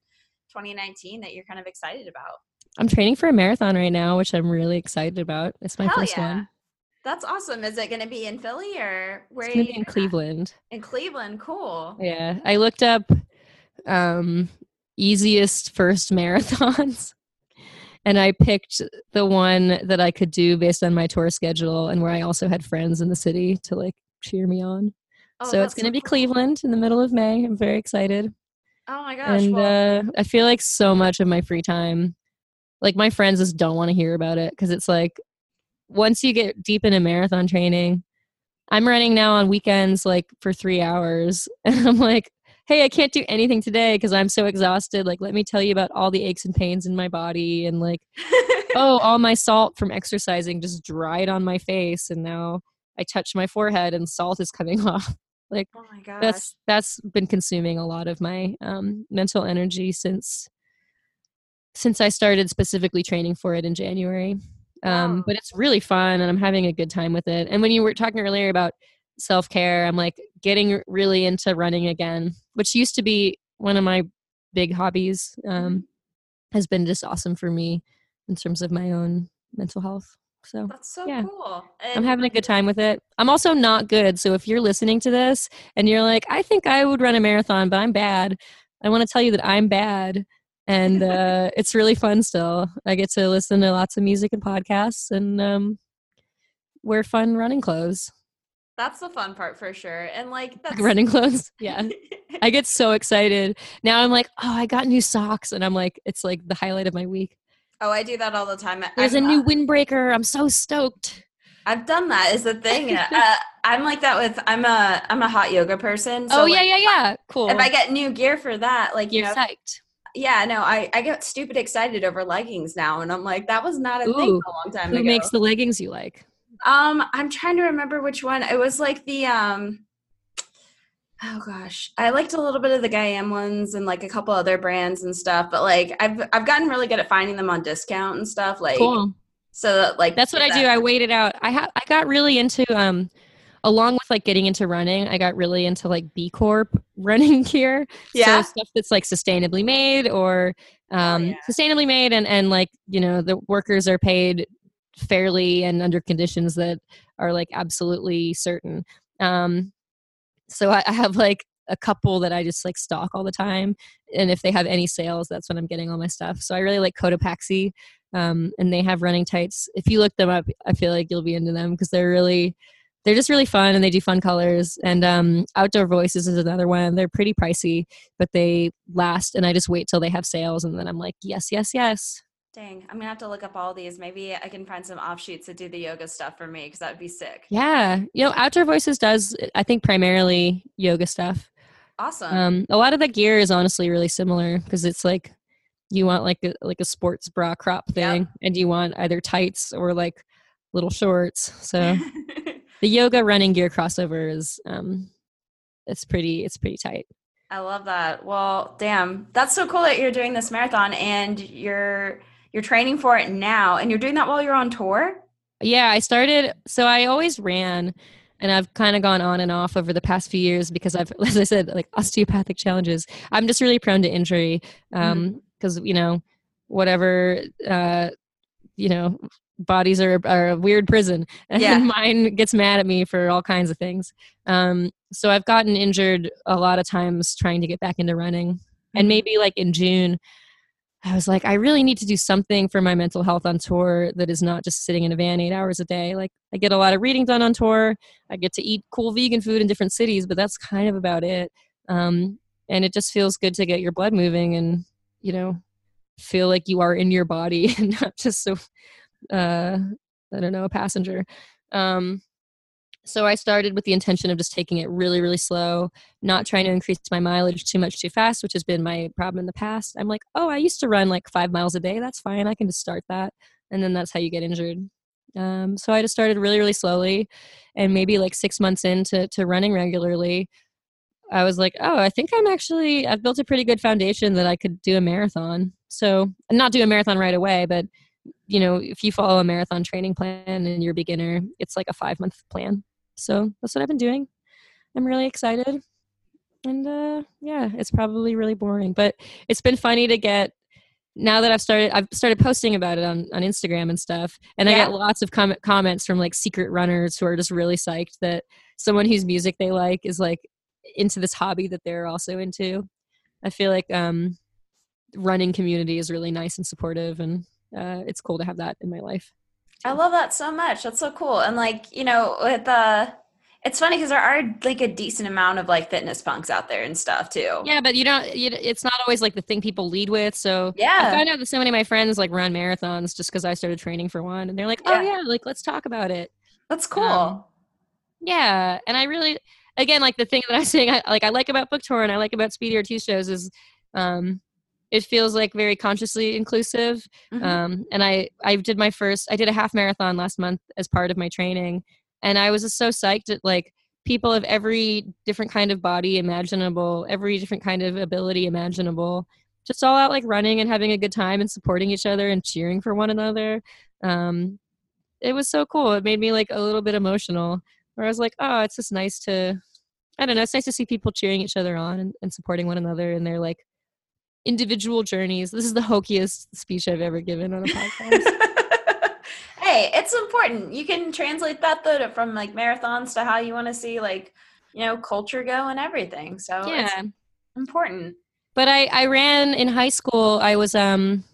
B: 2019 that you're kind of excited about?
C: I'm training for a marathon right now, which I'm really excited about. It's my
B: Hell
C: first
B: yeah.
C: one.
B: That's awesome. Is it going to be in Philly or where?
C: It's going to be in? Cleveland.
B: In Cleveland, cool.
C: Yeah. I looked up um, easiest first marathons and I picked the one that I could do based on my tour schedule and where I also had friends in the city to like cheer me on.
B: Oh,
C: so it's going to be
B: cool.
C: Cleveland in the middle of May. I'm very excited.
B: Oh my gosh.
C: and
B: well,
C: uh, I feel like so much of my free time, like my friends just don't want to hear about it because it's like once you get deep into marathon training, I'm running now on weekends like for three hours, and I'm like, hey, I can't do anything today because I'm so exhausted. Like, let me tell you about all the aches and pains in my body, and like, oh, all my salt from exercising just dried on my face, and now I touch my forehead and salt is coming off.
B: oh my gosh.
C: That's that's been consuming a lot of my um, mental energy since since I started specifically training for it in January. Um,
B: Wow.
C: But it's really fun, and I'm having a good time with it. And when you were talking earlier about self care, I'm like getting really into running again, which used to be one of my big hobbies. Um, Has been just awesome for me in terms of my own mental health. So
B: That's so
C: yeah.
B: cool.
C: I'm having a good time with it. I'm also not good. So if you're listening to this and you're like, I think I would run a marathon, but I'm bad, I want to tell you that I'm bad. And uh, it's really fun still. I get to listen to lots of music and podcasts and um, wear fun running clothes.
B: That's the fun part for sure. And like that's
C: running clothes. Yeah. I get so excited. Now I'm like, oh, I got new socks. And I'm like, it's like the highlight of my week.
B: oh, I do that all the time.
C: There's a
B: I've,
C: new windbreaker. I'm so stoked.
B: I've done that. Is the thing. uh, I'm like that with. I'm a. I'm a hot yoga person. So
C: oh, yeah,
B: like,
C: yeah, yeah. Cool.
B: If I get new gear for that, like you
C: You're
B: know,
C: psyched.
B: Yeah, no, I I get stupid excited over leggings now, and I'm like, that was not a thing a long time
C: Who
B: ago.
C: Who makes the leggings you like?
B: Um, I'm trying to remember which one. It was like the um. Oh gosh, I liked a little bit of the Gaiam ones and like a couple other brands and stuff, but like I've I've gotten really good at finding them on discount and stuff. Like
C: Cool.
B: so that like
C: That's what I do. I waited out. I ha- I got really into um along with like getting into running, I got really into like B Corp running gear.
B: Yeah.
C: So stuff that's like sustainably made or um
B: yeah.
C: sustainably made and and like, you know, the workers are paid fairly and under conditions that are like absolutely certain. Um so I, I have like a couple that I just like stock all the time. And if they have any sales, that's when I'm getting all my stuff. So I really like Cotopaxi. Um, and they have running tights. If you look them up, I feel like you'll be into them because they're really, they're just really fun and they do fun colors. And um, Outdoor Voices is another one. They're pretty pricey, but they last. And I just wait till they have sales, and then I'm like, yes, yes, yes.
B: Dang, I'm gonna have to look up all these. Maybe I can find some offshoots that do the yoga stuff for me because that would be sick.
C: Yeah, you know, Outdoor Voices does, I think, primarily yoga stuff.
B: Awesome.
C: Um, a lot of the gear is honestly really similar because it's like you want like a like a sports bra crop
B: Yep.
C: thing, and you want either tights or like little shorts. So the yoga running gear crossover is um, it's pretty it's pretty tight.
B: I love that. Well, damn, that's so cool that you're doing this marathon and you're you're training for it now, and you're doing that while you're on tour.
C: Yeah, I started. So I always ran, and I've kind of gone on and off over the past few years because I've, as I said, like osteopathic challenges. I'm just really prone to injury um, because you know whatever uh, you know bodies are, are a weird prison and
B: Yeah.
C: mine gets mad at me for all kinds of things um, so i've gotten injured a lot of times trying to get back into running and
B: Mhm.
C: maybe like in june I was like, I really need to do something for my mental health on tour that is not just sitting in a van eight hours a day. Like, I get a lot of reading done on tour. I get to eat cool vegan food in different cities, but that's kind of about it. Um, and it just feels good to get your blood moving and, you know, feel like you are in your body and not just so, uh, I don't know, a passenger. Um, so I started with the intention of just taking it really, really slow, not trying to increase my mileage too much too fast, which has been my problem in the past. I'm like, oh, I used to run like five miles a day. That's fine. I can just start that. And then that's how you get injured. Um, so I just started really, really slowly. And maybe like six months into to running regularly, I was like, oh, I think I'm actually, I've built a pretty good foundation that I could do a marathon. So, not do a marathon right away, but you know, if you follow a marathon training plan and you're a beginner, it's like a five month plan. So that's what I've been doing. I'm really excited. And uh, yeah, it's probably really boring, but it's been funny to get now that I've started, I've started posting about it on, on Instagram and stuff. And yeah. I get lots of com- comments from like secret runners who are just really psyched that someone whose music they like is like into this hobby that they're also into. I feel like um, running community is really nice and supportive, and uh, it's cool to have that in my life.
B: I love that so much. That's so cool. And like, you know, with uh it's funny because there are like a decent amount of like fitness punks out there and stuff too.
C: Yeah, but you don't. You, it's not always like the thing people lead with. So
B: yeah,
C: I found out that so many of my friends like run marathons just because I started training for one, and they're like, "Oh yeah, yeah like let's talk about it."
B: That's cool.
C: Um, yeah, and I really, again, like the thing that I am saying, I, like I like about book tour and I like about Speedy Ortiz shows is, um, it feels like very consciously inclusive mm-hmm. um, and i i did my first i did a half marathon last month as part of my training and i was just so psyched at like people of every different kind of body imaginable every different kind of ability imaginable just all out like running and having a good time and supporting each other and cheering for one another um, it was so cool it made me like a little bit emotional where i was like oh it's just nice to i don't know it's nice to see people cheering each other on and, and supporting one another and they're like individual journeys. This is the hokiest speech I've ever given on a podcast.
B: hey, it's important. You can translate that though from like marathons to how you want to see like, you know, culture go and everything. So yeah, important.
C: But I I ran in high school. I was um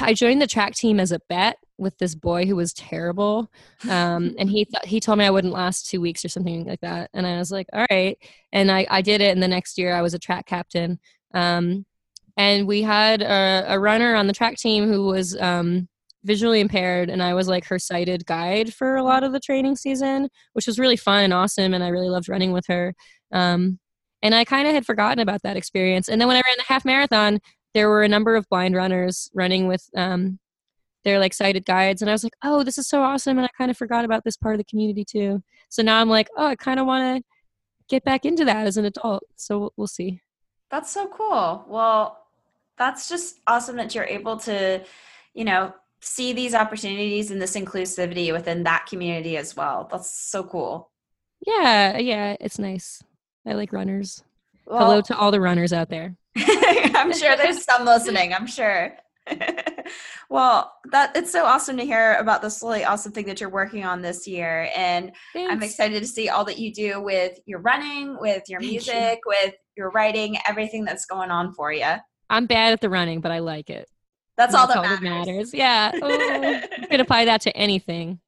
C: I joined the track team as a bet with this boy who was terrible. Um, and he thought he told me I wouldn't last two weeks or something like that. And I was like, all right. And I, I did it. And the next year I was a track captain. Um, and we had a, a, runner on the track team who was um, visually impaired, and I was like her sighted guide for a lot of the training season, which was really fun and awesome, and I really loved running with her. Um, and I kind of had forgotten about that experience. And then when I ran the half marathon, there were a number of blind runners running with um, their like sighted guides, and I was like, "Oh, this is so awesome!" And I kind of forgot about this part of the community too. So now I'm like, "Oh, I kind of want to get back into that as an adult." So we'll see.
B: That's so cool. Well, that's just awesome that you're able to, you know, see these opportunities and this inclusivity within that community as well. That's so cool.
C: Yeah, yeah, it's nice. I like runners. Well, Hello to all the runners out there.
B: I'm sure there's some listening. I'm sure. well, that it's so awesome to hear about this really awesome thing that you're working on this year, and Thanks. I'm excited to see all that you do with your running, with your music, you. with your writing, everything that's going on for you.
C: I'm bad at the running, but I like it.
B: That's, all, that, all matters. that matters.
C: Yeah, oh, you can apply that to anything.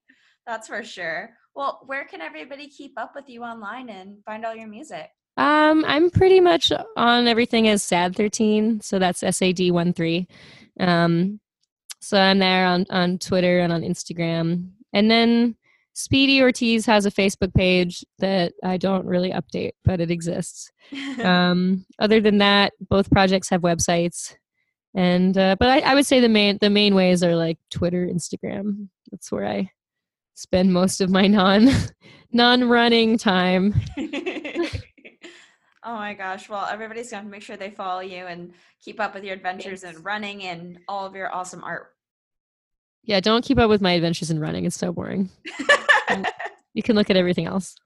B: That's for sure. Well, where can everybody keep up with you online and find all your music?
C: Um, I'm pretty much on everything as Sad Thirteen, so that's S A D one three. Um, so I'm there on on Twitter and on Instagram, and then Speedy Ortiz has a Facebook page that I don't really update, but it exists. um, other than that, both projects have websites, and uh, but I, I, would say the main the main ways are like Twitter, Instagram. That's where I spend most of my non non running time.
B: oh my gosh! Well, everybody's gonna make sure they follow you and keep up with your adventures Thanks. and running and all of your awesome art
C: yeah, don't keep up with my adventures in running. It's so boring. you can look at everything else.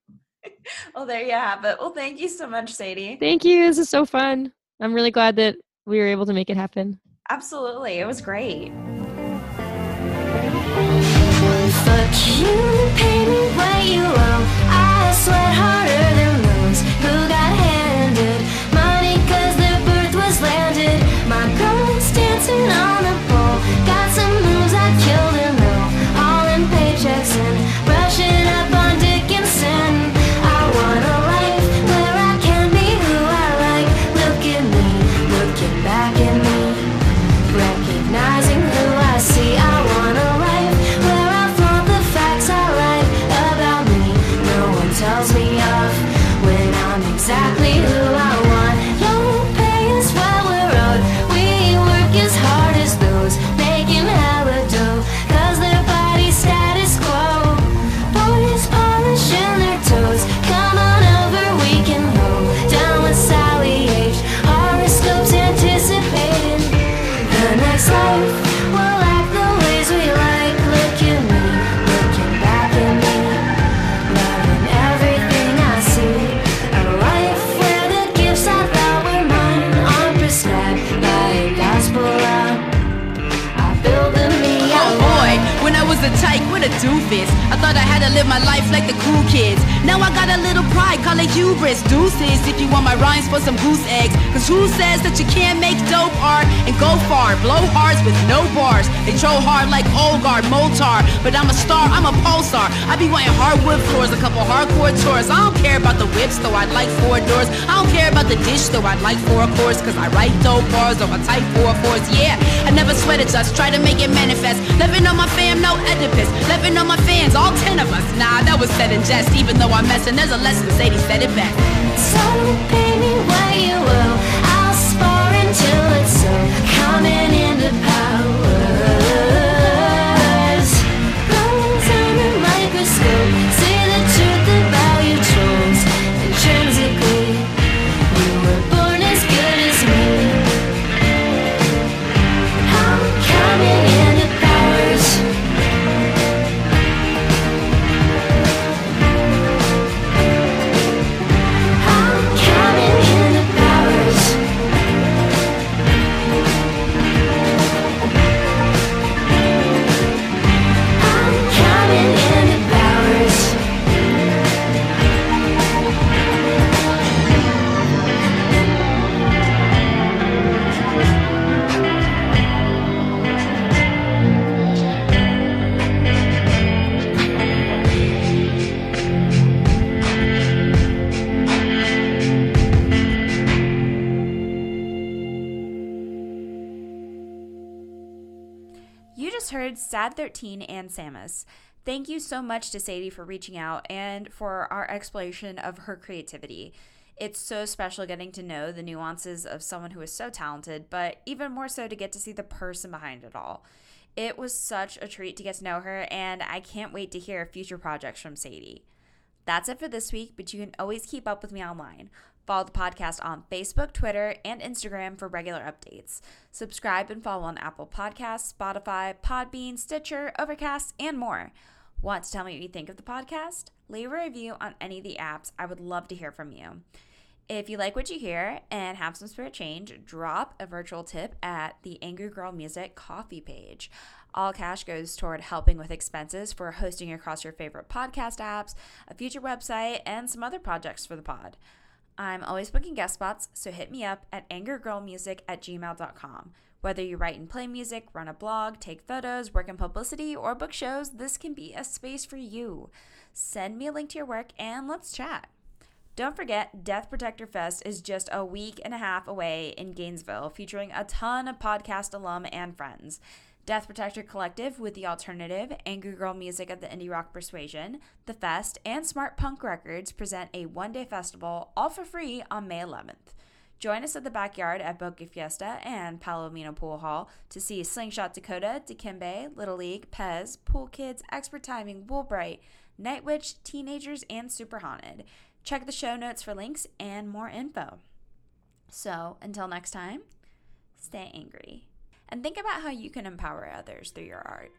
B: Well, there you have it. Well, thank you so much, Sadie.
C: Thank you. This is so fun. I'm really glad that we were able to make it happen.
B: Absolutely. It was great.
A: Fuck you, pay me what you owe. I sweat harder than
D: live my life like the cool kids. Now I got a little pride, call it hubris. Deuces, if you want my rhymes for some goose eggs. Cause who says that you can't make dope art and go far? Blow hearts with no bars. They troll hard like Olgard, Moltar. But I'm a star, I'm a pulsar. I be wanting hardwood floors, a couple hardcore tours. I don't care about the whips, though I'd like four doors. I don't care about the dish, though I'd like four chords. Cause I write dope bars over type four fours. Yeah, I never sweat it, just try to make it manifest. Living on my fam, no Oedipus. Living on my fans, all ten of us. Nah, that was said in jest. Even though I'm messing, there's a lesson. Sadie said it best.
A: So pay me what you will. I'll spar until it's so coming into powers. You
B: Sad 13 and Sammus. Thank you so much to Sadie for reaching out and for our exploration of her creativity. It's so special getting to know the nuances of someone who is so talented, but even more so to get to see the person behind it all. It was such a treat to get to know her, and I can't wait to hear future projects from Sadie. That's it for this week, but you can always keep up with me online. Follow the podcast on Facebook, Twitter, and Instagram for regular updates. Subscribe and follow on Apple Podcasts, Spotify, Podbean, Stitcher, Overcast, and more. Want to tell me what you think of the podcast? Leave a review on any of the apps. I would love to hear from you. If you like what you hear and have some spirit change, drop a virtual tip at the Angry Girl Music Ko-fi page. All cash goes toward helping with expenses for hosting across your favorite podcast apps, a future website, and some other projects for the pod. I'm always booking guest spots, so hit me up at angrygirlmusic at gmail.com. Whether you write and play music, run a blog, take photos, work in publicity, or book shows, this can be a space for you. Send me a link to your work and let's chat. Don't forget, Death Protector Fest is just a week and a half away in Gainesville, featuring a ton of podcast alum and friends. Death Protector Collective with The Alternative, Angry Girl Music of the Indie Rock Persuasion, The Fest, and Smart Punk Records present a one day festival all for free on May 11th. Join us at the backyard at Boca Fiesta and Palomino Pool Hall to see Slingshot Dakota, Dikembe, Little League, Pez, Pool Kids, Expert Timing, Woolbright, Night Witch, Teenagers, and Super Haunted. Check the show notes for links and more info. So, until next time, stay angry and think about how you can empower others through your art.